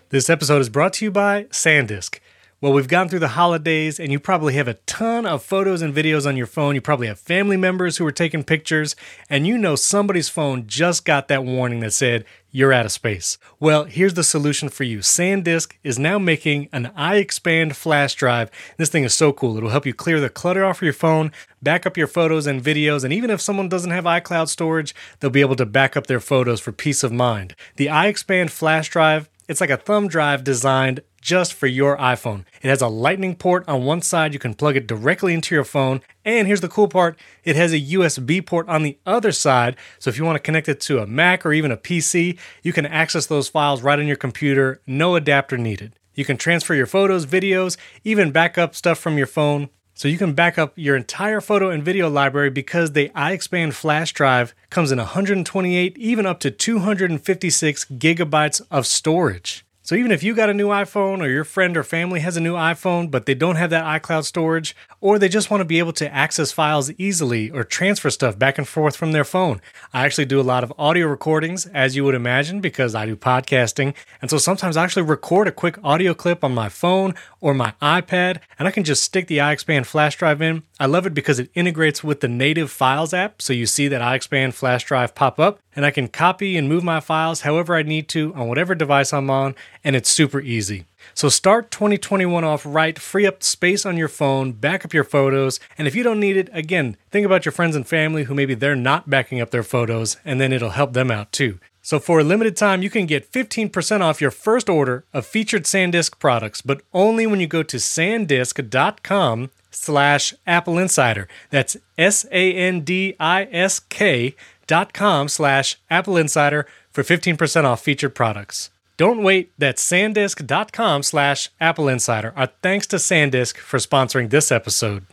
This episode is brought to you by SanDisk. Well, we've gone through the holidays, and you probably have a ton of photos and videos on your phone. You probably have family members who are taking pictures, and you know somebody's phone just got that warning that said, You're out of space. Well, here's the solution for you SanDisk is now making an iXpand flash drive. This thing is so cool. It'll help you clear the clutter off your phone, back up your photos and videos, and even if someone doesn't have iCloud storage, they'll be able to back up their photos for peace of mind. The iXpand flash drive it's like a thumb drive designed just for your iPhone. It has a lightning port on one side, you can plug it directly into your phone. And here's the cool part it has a USB port on the other side. So if you want to connect it to a Mac or even a PC, you can access those files right on your computer, no adapter needed. You can transfer your photos, videos, even back up stuff from your phone. So you can back up your entire photo and video library because the iXpand flash drive comes in 128, even up to 256 gigabytes of storage. So even if you got a new iPhone or your friend or family has a new iPhone, but they don't have that iCloud storage, or they just want to be able to access files easily or transfer stuff back and forth from their phone. I actually do a lot of audio recordings, as you would imagine, because I do podcasting. And so sometimes I actually record a quick audio clip on my phone or my iPad, and I can just stick the iXpand flash drive in. I love it because it integrates with the native Files app, so you see that iXpand flash drive pop up, and I can copy and move my files however I need to on whatever device I'm on, and it's super easy. So start 2021 off right, free up space on your phone, back up your photos, and if you don't need it, again, think about your friends and family who maybe they're not backing up their photos, and then it'll help them out too. So for a limited time, you can get 15% off your first order of featured SanDisk products, but only when you go to sandisk.com slash Apple Insider. That's S-A-N-D-I-S-K dot com slash Apple Insider for 15% off featured products. Don't wait. That's sandisk.com slash Apple Insider. Our thanks to SanDisk for sponsoring this episode.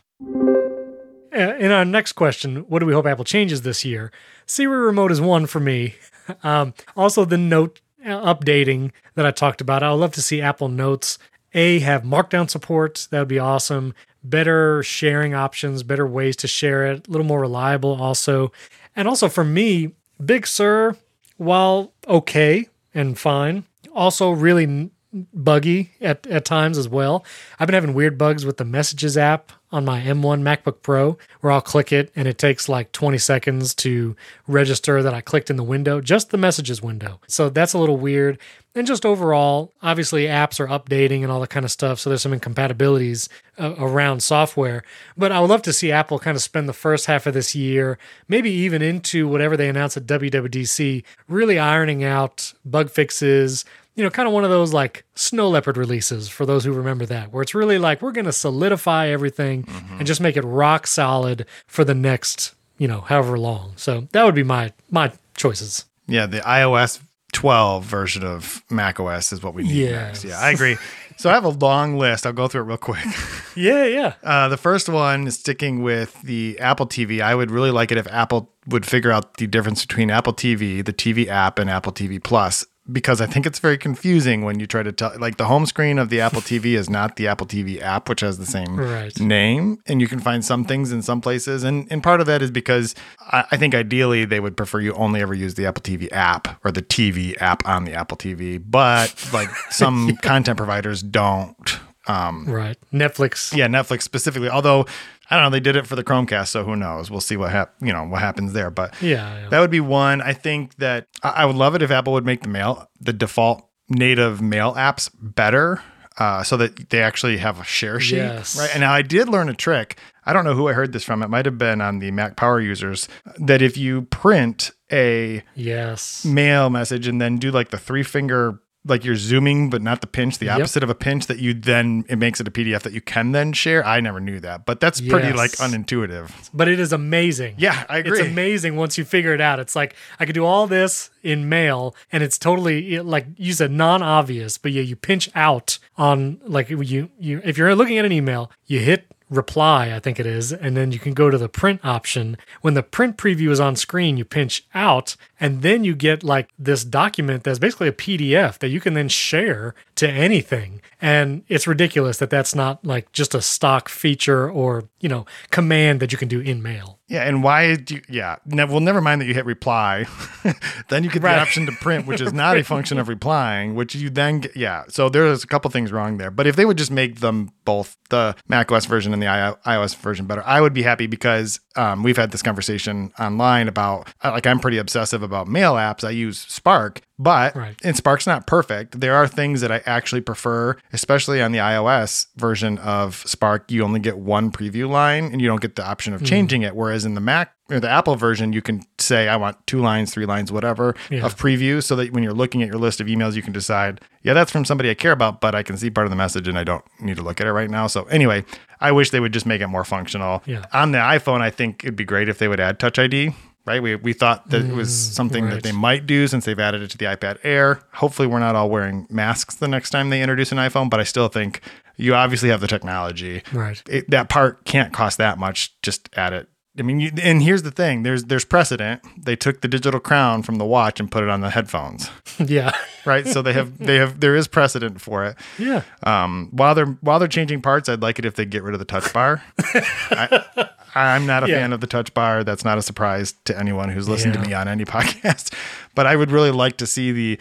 Uh, In our next question, what do we hope Apple changes this year? Siri Remote is one for me. [LAUGHS] Um, also, the note uh, updating that I talked about. I would love to see Apple Notes A have markdown support. That would be awesome. Better sharing options, better ways to share it, a little more reliable also. And also for me, Big Sur, while okay and fine, also really buggy at, at times as well. I've been having weird bugs with the Messages app on my M1 MacBook Pro where I'll click it and it takes like 20 seconds to register that I clicked in the window, just the Messages window. So that's a little weird. And just overall, obviously apps are updating and all that kind of stuff. So there's some incompatibilities uh, around software. But I would love to see Apple kind of spend the first half of this year, maybe even into whatever they announce at WWDC, really ironing out bug fixes, you know, kind of one of those like Snow Leopard releases for those who remember that, where it's really like we're going to solidify everything and just make it rock solid for the next, you know, however long. So that would be my my choices. Yeah, the iOS 12 version of Mac OS is what we need Yes. next. Yeah, I agree. so I have a long list. I'll go through it real quick. [LAUGHS] Yeah, yeah. Uh, the first one is sticking with the Apple TV. I would really like it if Apple would figure out the difference between Apple TV, the TV app, and Apple TV Plus. Because I think it's very confusing when you try to tell, like the home screen of the Apple TV is not the Apple TV app, which has the same Right. name, and you can find some things in some places, and and part of that is because I, I think ideally they would prefer you only ever use the Apple TV app or the TV app on the Apple TV, but like [LAUGHS] some content providers don't. Um, Right. Netflix. yeah, Netflix specifically. Although I don't know, they did it for the Chromecast, so who knows? We'll see what hap- you know what happens there. But Yeah. yeah. that would be one. I think that I I would love it if Apple would make the mail the default native mail apps better. Uh, so that they actually have a share sheet, Yes. right? And now I did learn a trick. I don't know who I heard this from. It might have been on the Mac Power users. That if you print a yes. mail message and then do like the three finger like you're zooming but not the pinch the Yep. opposite of a pinch that you then it makes it a pdf that you can then share i never knew that but that's pretty Yes. like unintuitive But it is amazing. yeah i agree It's amazing once you figure it out. It's like I could do all this in mail, and it's totally like you said, non-obvious. But yeah, you pinch out on like you you if you're looking at an email, you hit reply, I think it is, and then you can go to the print option. When the print preview is on screen, you pinch out, and then you get like this document that's basically a PDF that you can then share to anything. And it's ridiculous that that's not like just a stock feature or you know command that you can do in mail. yeah and why do you yeah ne- well never mind that you hit reply [LAUGHS] then you get Right. the option to print which is [LAUGHS] not a function of replying which you then get yeah so there's a couple things wrong there but if they would just make them both the mac os version and the I- ios version better i would be happy because um, we've had this conversation online about uh, like i'm pretty obsessive about mail apps i use spark but Right. and Spark's not perfect. There are things that I actually prefer, especially on the iOS version of Spark. You only get one preview line and you don't get the option of mm. changing it. Whereas in the Mac or the Apple version, you can say, I want two lines, three lines, whatever Yeah. of preview so that when you're looking at your list of emails, you can decide, yeah, that's from somebody I care about, but I can see part of the message and I don't need to look at it right now. So anyway, I wish they would just make it more functional. Yeah. On the iPhone, I think it'd be great if they would add Touch ID. Right, we, we thought that it was mm, something right. that they might do since they've added it to the iPad Air. Hopefully, we're not all wearing masks the next time they introduce an iPhone, but I still think you obviously have the technology. Right. It, that part can't cost that much. Just add it I mean, you, and here's the thing: there's there's precedent. They took the digital crown from the watch and put it on the headphones, [LAUGHS] yeah. right? so they have they have there is precedent for it. Yeah. Um, while they're while they're changing parts, I'd like it if they get rid of the touch bar. [LAUGHS] I, I'm not a Yeah. fan of the touch bar. That's not a surprise to anyone who's listened Yeah. to me on any [LAUGHS] podcast. But I would really like to see the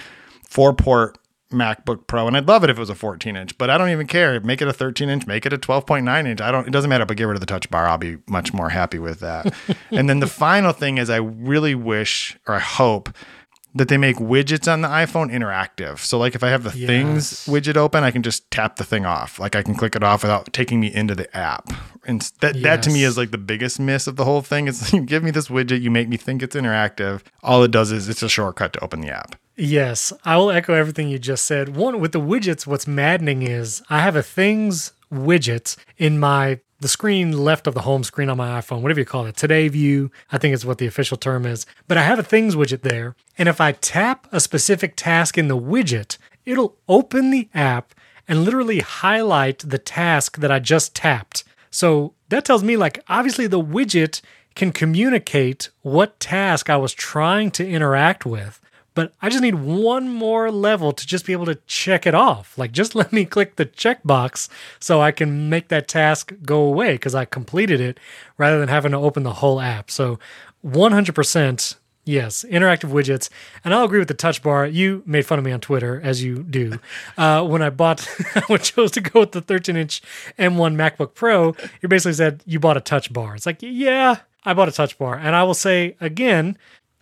four port MacBook Pro, and I'd love it if it was a 14 inch. But I don't even care. Make it a 13 inch. Make it a 12.9 inch. I don't. It doesn't matter. But get rid of the touch bar. I'll be much more happy with that. [LAUGHS] and then the final thing is, I really wish or I hope that they make widgets on the iPhone interactive. So like if I have the things widget open, I can just tap the thing off. Like I can click it off without taking me into the app. And that that to me is like the biggest miss of the whole thing. Is [LAUGHS] you give me this widget, you make me think it's interactive. All it does is it's a shortcut to open the app. Yes, I will echo everything you just said. One with the widgets, what's maddening is I have a things widget in my the screen left of the home screen on my iPhone, whatever you call it, today view, I think is what the official term is. But I have a things widget there, and if I tap a specific task in the widget, it'll open the app and literally highlight the task that I just tapped. So that tells me like obviously the widget can communicate what task I was trying to interact with but I just need one more level to just be able to check it off. Like, just [LAUGHS] let me click the checkbox so I can make that task go away because I completed it rather than having to open the whole app. So, 100%. Yes, interactive widgets. And I'll agree with the touch bar. You made fun of me on Twitter, as you do. [LAUGHS] Uh, when I bought, [LAUGHS] when I chose to go with the 13 inch M1 MacBook Pro, you basically said you bought a touch bar. It's like, yeah, I bought a touch bar. And I will say again,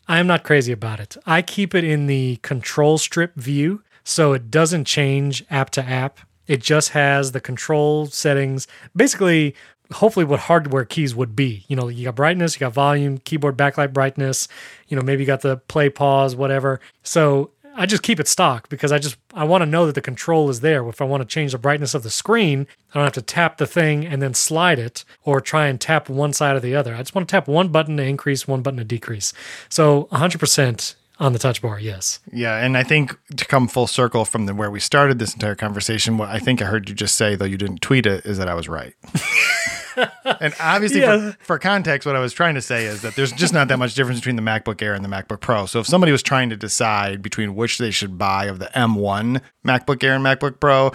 I am not crazy about it. I keep it in the control strip view so it doesn't change app to app. It just has the control settings, basically, hopefully, what hardware keys would be. You know, you got brightness, you got volume, keyboard backlight brightness, you know, maybe you got the play, pause, whatever. So I just keep it stock because I just I want to know that the control is there. If I want to change the brightness of the screen, I don't have to tap the thing and then slide it or try and tap one side or the other. I just want to tap one button to increase, one button to decrease. So 100% on the touch bar, yes. Yeah, and I think to come full circle from the where we started this entire conversation, what I think I heard you just say, though you didn't tweet it, is that I was right. [LAUGHS] and obviously, Yeah. for, for context, what I was trying to say is that there's just not that much difference between the MacBook Air and the MacBook Pro. So if somebody was trying to decide between which they should buy of the M1 MacBook Air and MacBook Pro,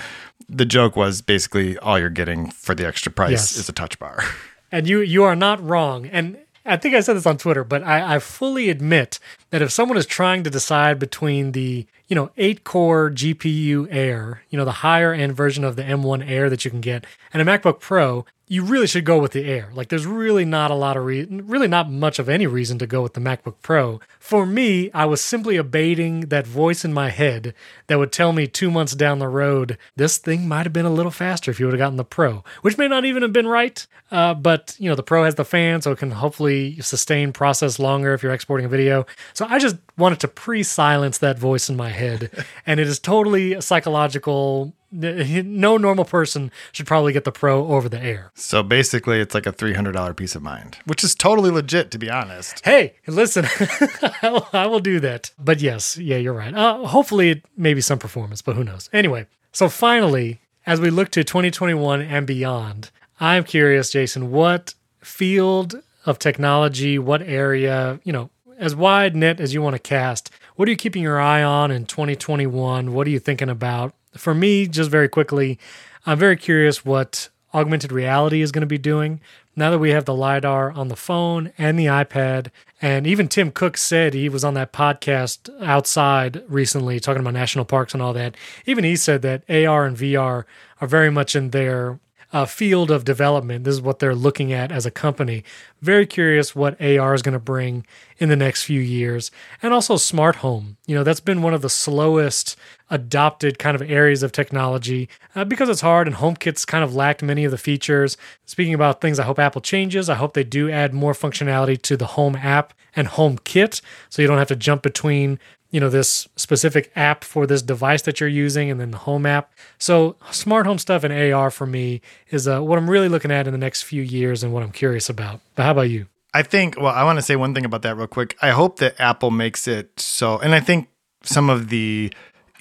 the joke was basically all you're getting for the extra price Yes. is a touch bar. And you you are not wrong. And I think I said this on Twitter, but I, I fully admit that if someone is trying to decide between the you know eight core GPU Air, you know the higher end version of the M1 Air that you can get, and a MacBook Pro, you really should go with the Air. Like there's really not a lot of reason, really not much of any reason to go with the MacBook Pro. For me, I was simply abating that voice in my head that would tell me two months down the road, this thing might have been a little faster if you would have gotten the Pro, which may not even have been right. Uh, but you know, the Pro has the fan, so it can hopefully sustain process longer if you're exporting a video. So I just wanted to pre-silence that voice in my head, [LAUGHS] and it is totally psychological. [LAUGHS] No normal person should probably get the Pro over the Air. So basically, it's like a $300 peace of mind, which is totally legit, to be honest. Hey, listen, [LAUGHS] I will- I will do that. But yes, yeah, you're right. Uh, hopefully, it maybe some performance, but who knows? Anyway, so finally, as we look to 2021 and beyond, I'm curious, Jason, what field of technology, what area, you know, as wide net as you want to cast, what are you keeping your eye on in 2021? What are you thinking about? For me, just very quickly, I'm very curious what augmented reality is going to be doing now that we have the lidar on the phone and the iPad. And even Tim Cook said he was on that podcast outside recently talking about national parks and all that. Even he said that AR and VR are very much in their uh, field of development. This is what they're looking at as a company. Very curious what AR is going to bring in the next few years. And also smart home. You know, that's been one of the slowest adopted kind of areas of technology uh, because it's hard and HomeKit's kind of lacked many of the features. Speaking about things I hope Apple changes, I hope they do add more functionality to the Home app and HomeKit so you don't have to jump between you know this specific app for this device that you're using and then the home app so smart home stuff and ar for me is uh, what i'm really looking at in the next few years and what i'm curious about but how about you I think, well, I want to say one thing about that real quick. I hope that Apple makes it so, and I think some of the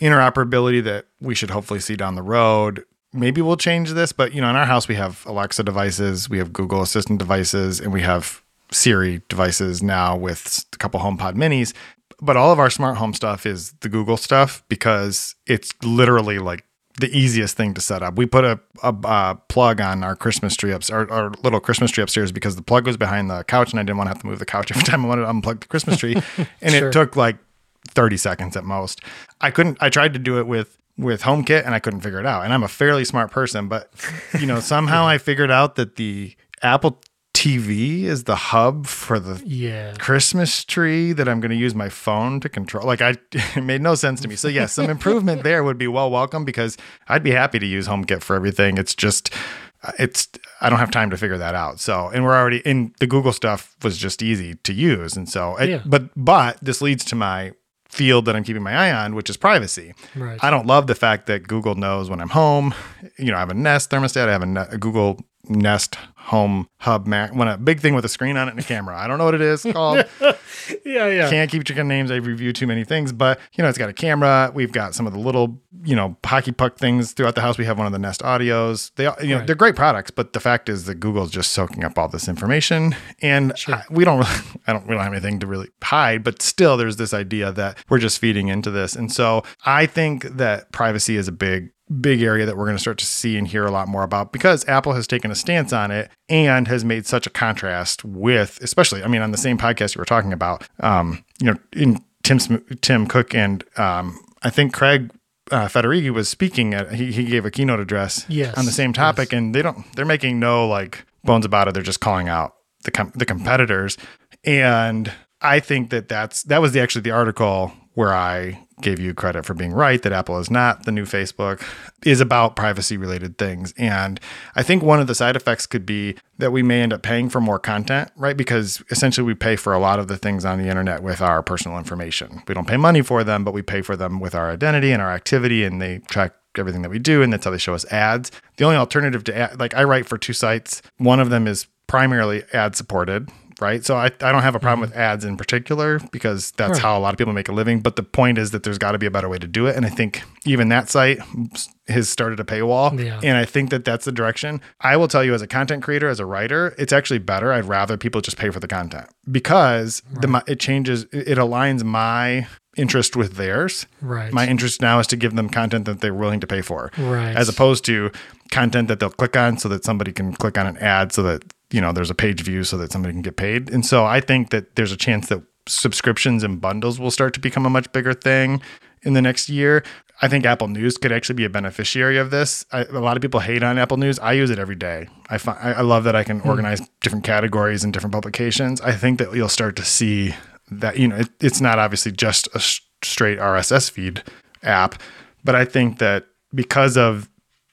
interoperability that we should hopefully see down the road, maybe we'll change this. But, you know, in our house, we have Alexa devices, we have Google Assistant devices, and we have Siri devices now with a couple HomePod minis. But all of our smart home stuff is the Google stuff because it's literally like the easiest thing to set up. We put a, a, a plug on our Christmas tree upstairs, our, our, little Christmas tree upstairs, because the plug was behind the couch, and I didn't want to have to move the couch [LAUGHS] every time I wanted to unplug the Christmas tree, [LAUGHS] and Sure. it took like thirty seconds at most. I couldn't. I tried to do it with with HomeKit, and I couldn't figure it out. And I'm a fairly smart person, but you know, somehow [LAUGHS] I figured out that the Apple TV is the hub for the Yeah. Christmas tree that I'm going to use my phone to control. Like I, [LAUGHS] it made no sense to me. So yes, some [LAUGHS] improvement there would be well welcome because I'd be happy to use HomeKit for everything. It's just, uh, it's I don't have time to figure that out. So and we're already in the Google stuff was just easy to use, and so it- Yeah. but but this leads to my field that I'm keeping my eye on, which is privacy. Right. I don't love the fact that Google knows when I'm home. You know, I have a Nest thermostat. I have a, a Google Nest Home Hub Max. When a big thing with a screen on it and a camera. I don't know what it is called. [LAUGHS] Yeah, yeah. Can't keep chicken names. I review too many things, but you know, it's got a camera. We've got some of the little, you know, hockey puck things throughout the house. We have one of the Nest Audios. They, you know, Right. they're great products, but the fact is that Google's just soaking up all this information, and I- we don't, really, [LAUGHS] I don't, we don't have anything to really hide. But still, there's this idea that we're just feeding into this, and so I think that privacy is a big big area that we're going to start to see and hear a lot more about because Apple has taken a stance on it and has made such a contrast with, especially, I mean, on the same podcast you were talking about, um, you know, in Tim Tim Cook and um, I think Craig uh, Federighi was speaking at he, he gave a keynote address Yes, on the same topic, and they don't they're making no like bones about it. They're just calling out the com- the competitors, and I think that that's that was the actually the article where I gave you credit for being right that Apple is not the new Facebook is about privacy related things. And I think one of the side effects could be that we may end up paying for more content right? Because essentially we pay for a lot of the things on the internet with our personal information. We don't pay money for them but we pay for them with our identity and our activity and they track everything that we do and that's how they show us ads. The only alternative to ad, like I write for two sites. One of them is primarily ad supported right? So I, I don't have a problem mm-hmm. with ads in particular because that's Right. how a lot of people make a living. But the point is that there's got to be a better way to do it. And I think even that site has started a paywall. Yeah. And I think that that's the direction. I will tell you as a content creator, as a writer, it's actually better. I'd rather people just pay for the content because the the it changes, it aligns my interest with theirs. Right. My interest now is to give them content that they're willing to pay for Right. as opposed to content that they'll click on so that somebody can click on an ad so that you know there's a page view so that somebody can get paid. And so i think that there's a chance that subscriptions and bundles will start to become a much bigger thing in the next year. I think apple news could actually be a beneficiary of this. I, a lot of people hate on apple news. I use it every day. I find i love that i can hmm. organize different categories and different publications. I think that you'll start to see that you know it, it's not obviously just a straight rss feed app but i think that because of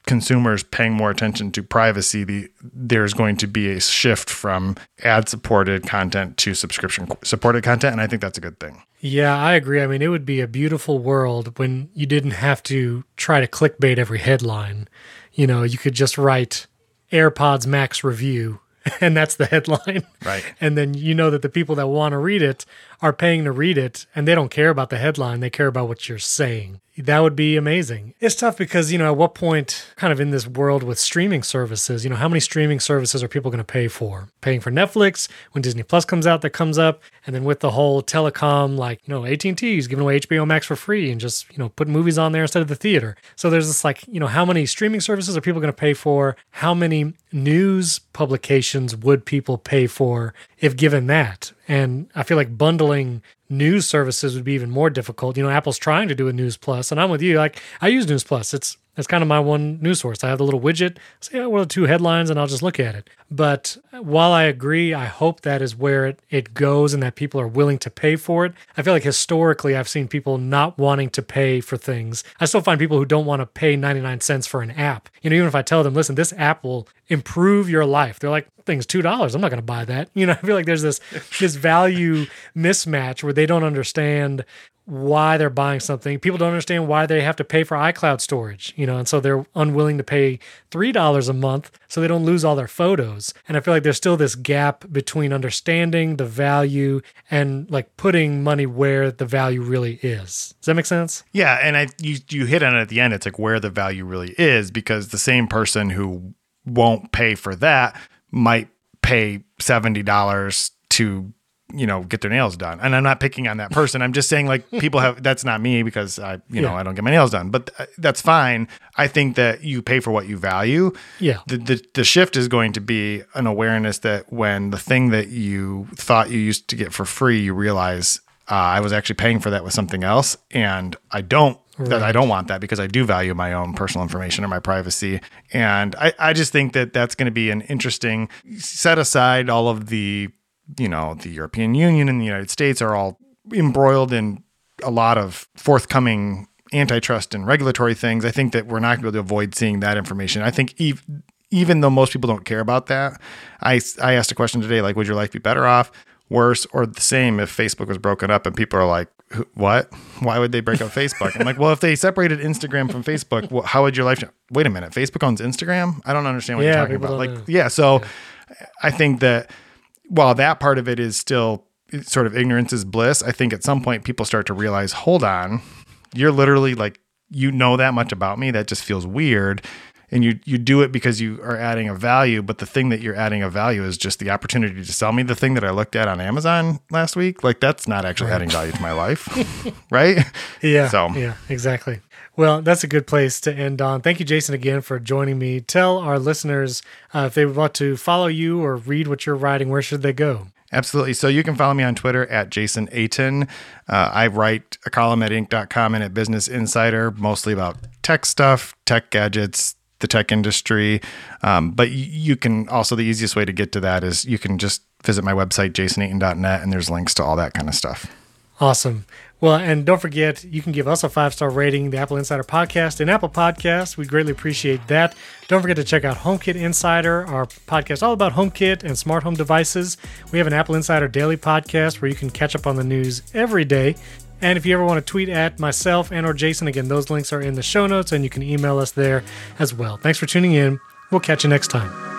consumers paying more attention to privacy, the there's going to be a shift from ad supported content to subscription supported content, and I think that's a good thing. Yeah, I agree. I mean, it would be a beautiful world when you didn't have to try to clickbait every headline. You know, you could just write AirPods Max review, [LAUGHS] and that's the headline. Right. And then you know that the people that want to read it are paying to read it, and they don't care about the headline. They care about what you're saying. That would be amazing. It's tough because, you know, at what point, kind of in this world with streaming services, you know, how many streaming services are people going to pay for? Paying for Netflix when Disney Plus comes out, that comes up, and then with the whole telecom, like, you know, AT&T is giving away HBO Max for free and just, you know, put movies on there instead of the theater. So there's this like, you know, how many streaming services are people going to pay for? How many news publications would people pay for if given that? And I feel like bundling news services would be even more difficult. You know, Apple's trying to do a News Plus, and I'm with you. Like I use News Plus. It's it's kind of my one news source. I have the little widget. Say, oh, yeah, are the two headlines, and I'll just look at it. But while I agree, I hope that is where it, it goes and that people are willing to pay for it. I feel like historically, I've seen people not wanting to pay for things. I still find people who don't want to pay 99 cents for an app. You know, even if I tell them, listen, this app will improve your life, they're like, thing's two dollars. I'm not going to buy that. [LAUGHS] You know, I feel like there's this this value mismatch where they don't understand why they're buying something. People don't understand why they have to pay for iCloud storage, you know, and so they're unwilling to pay $3 a month so they don't lose all their photos. And I feel like there's still this gap between understanding the value and like putting money where the value really is. Does that make sense? Yeah, and I you you hit on it at the end. It's like where the value really is because the same person who won't pay for that might pay seventy dollars to you know get their nails done. And i'm not picking on that person. I'm just saying like [LAUGHS] people have that's not me because i you know Yeah. i don't get my nails done. But uh, that's fine. I think that you pay for what you value. Yeah. the, the the shift is going to be an awareness that when the thing that you thought you used to get for free you realize uh, i was actually paying for that with something else. And i don't that i don't want that because i do value my own personal information or my privacy. And i, I just think that that's going to be an interesting set aside all of the you know the european union and the united states are all embroiled in a lot of forthcoming antitrust and regulatory things. I think that we're not going to be able to avoid seeing that information. I think ev- even though most people don't care about that, I, I asked a question today like, would your life be better off, worse, or the same if Facebook was broken up? And people are like, what? Why would they break up Facebook? I'm like, well, if they separated Instagram from Facebook, well, how would your life? Wait a minute, Facebook owns Instagram? I don't understand what Yeah, you're talking about. Like, know. yeah, so I think that while that part of it is still sort of ignorance is bliss, I think at some point people start to realize, hold on, you're literally like you know that much about me that just feels weird. And you you do it because you are adding a value, but the thing that you're adding a value is just the opportunity to sell me the thing that I looked at on Amazon last week. Like that's not actually adding value to my life, [LAUGHS] right? [LAUGHS] Yeah. So- yeah, exactly. Well, that's a good place to end on. Thank you, Jason, again for joining me. Tell our listeners uh, if they want to follow you or read what you're writing, where should they go? Absolutely. So you can follow me on Twitter at Jason Aten. Uh, I write a column at Inc.com and at Business Insider, mostly about tech stuff, tech gadgets, the tech industry. Um, but you can also, the easiest way to get to that is you can just visit my website, jasonaten.net, and there's links to all that kind of stuff. Awesome. Well, and don't forget, you can give us a five star rating, the Apple Insider Podcast, and Apple Podcasts. We greatly appreciate that. Don't forget to check out HomeKit Insider, our podcast all about HomeKit and smart home devices. We have an Apple Insider daily podcast where you can catch up on the news every day. And if you ever want to tweet at myself and or Jason, again, those links are in the show notes and you can email us there as well. Thanks for tuning in. We'll catch you next time.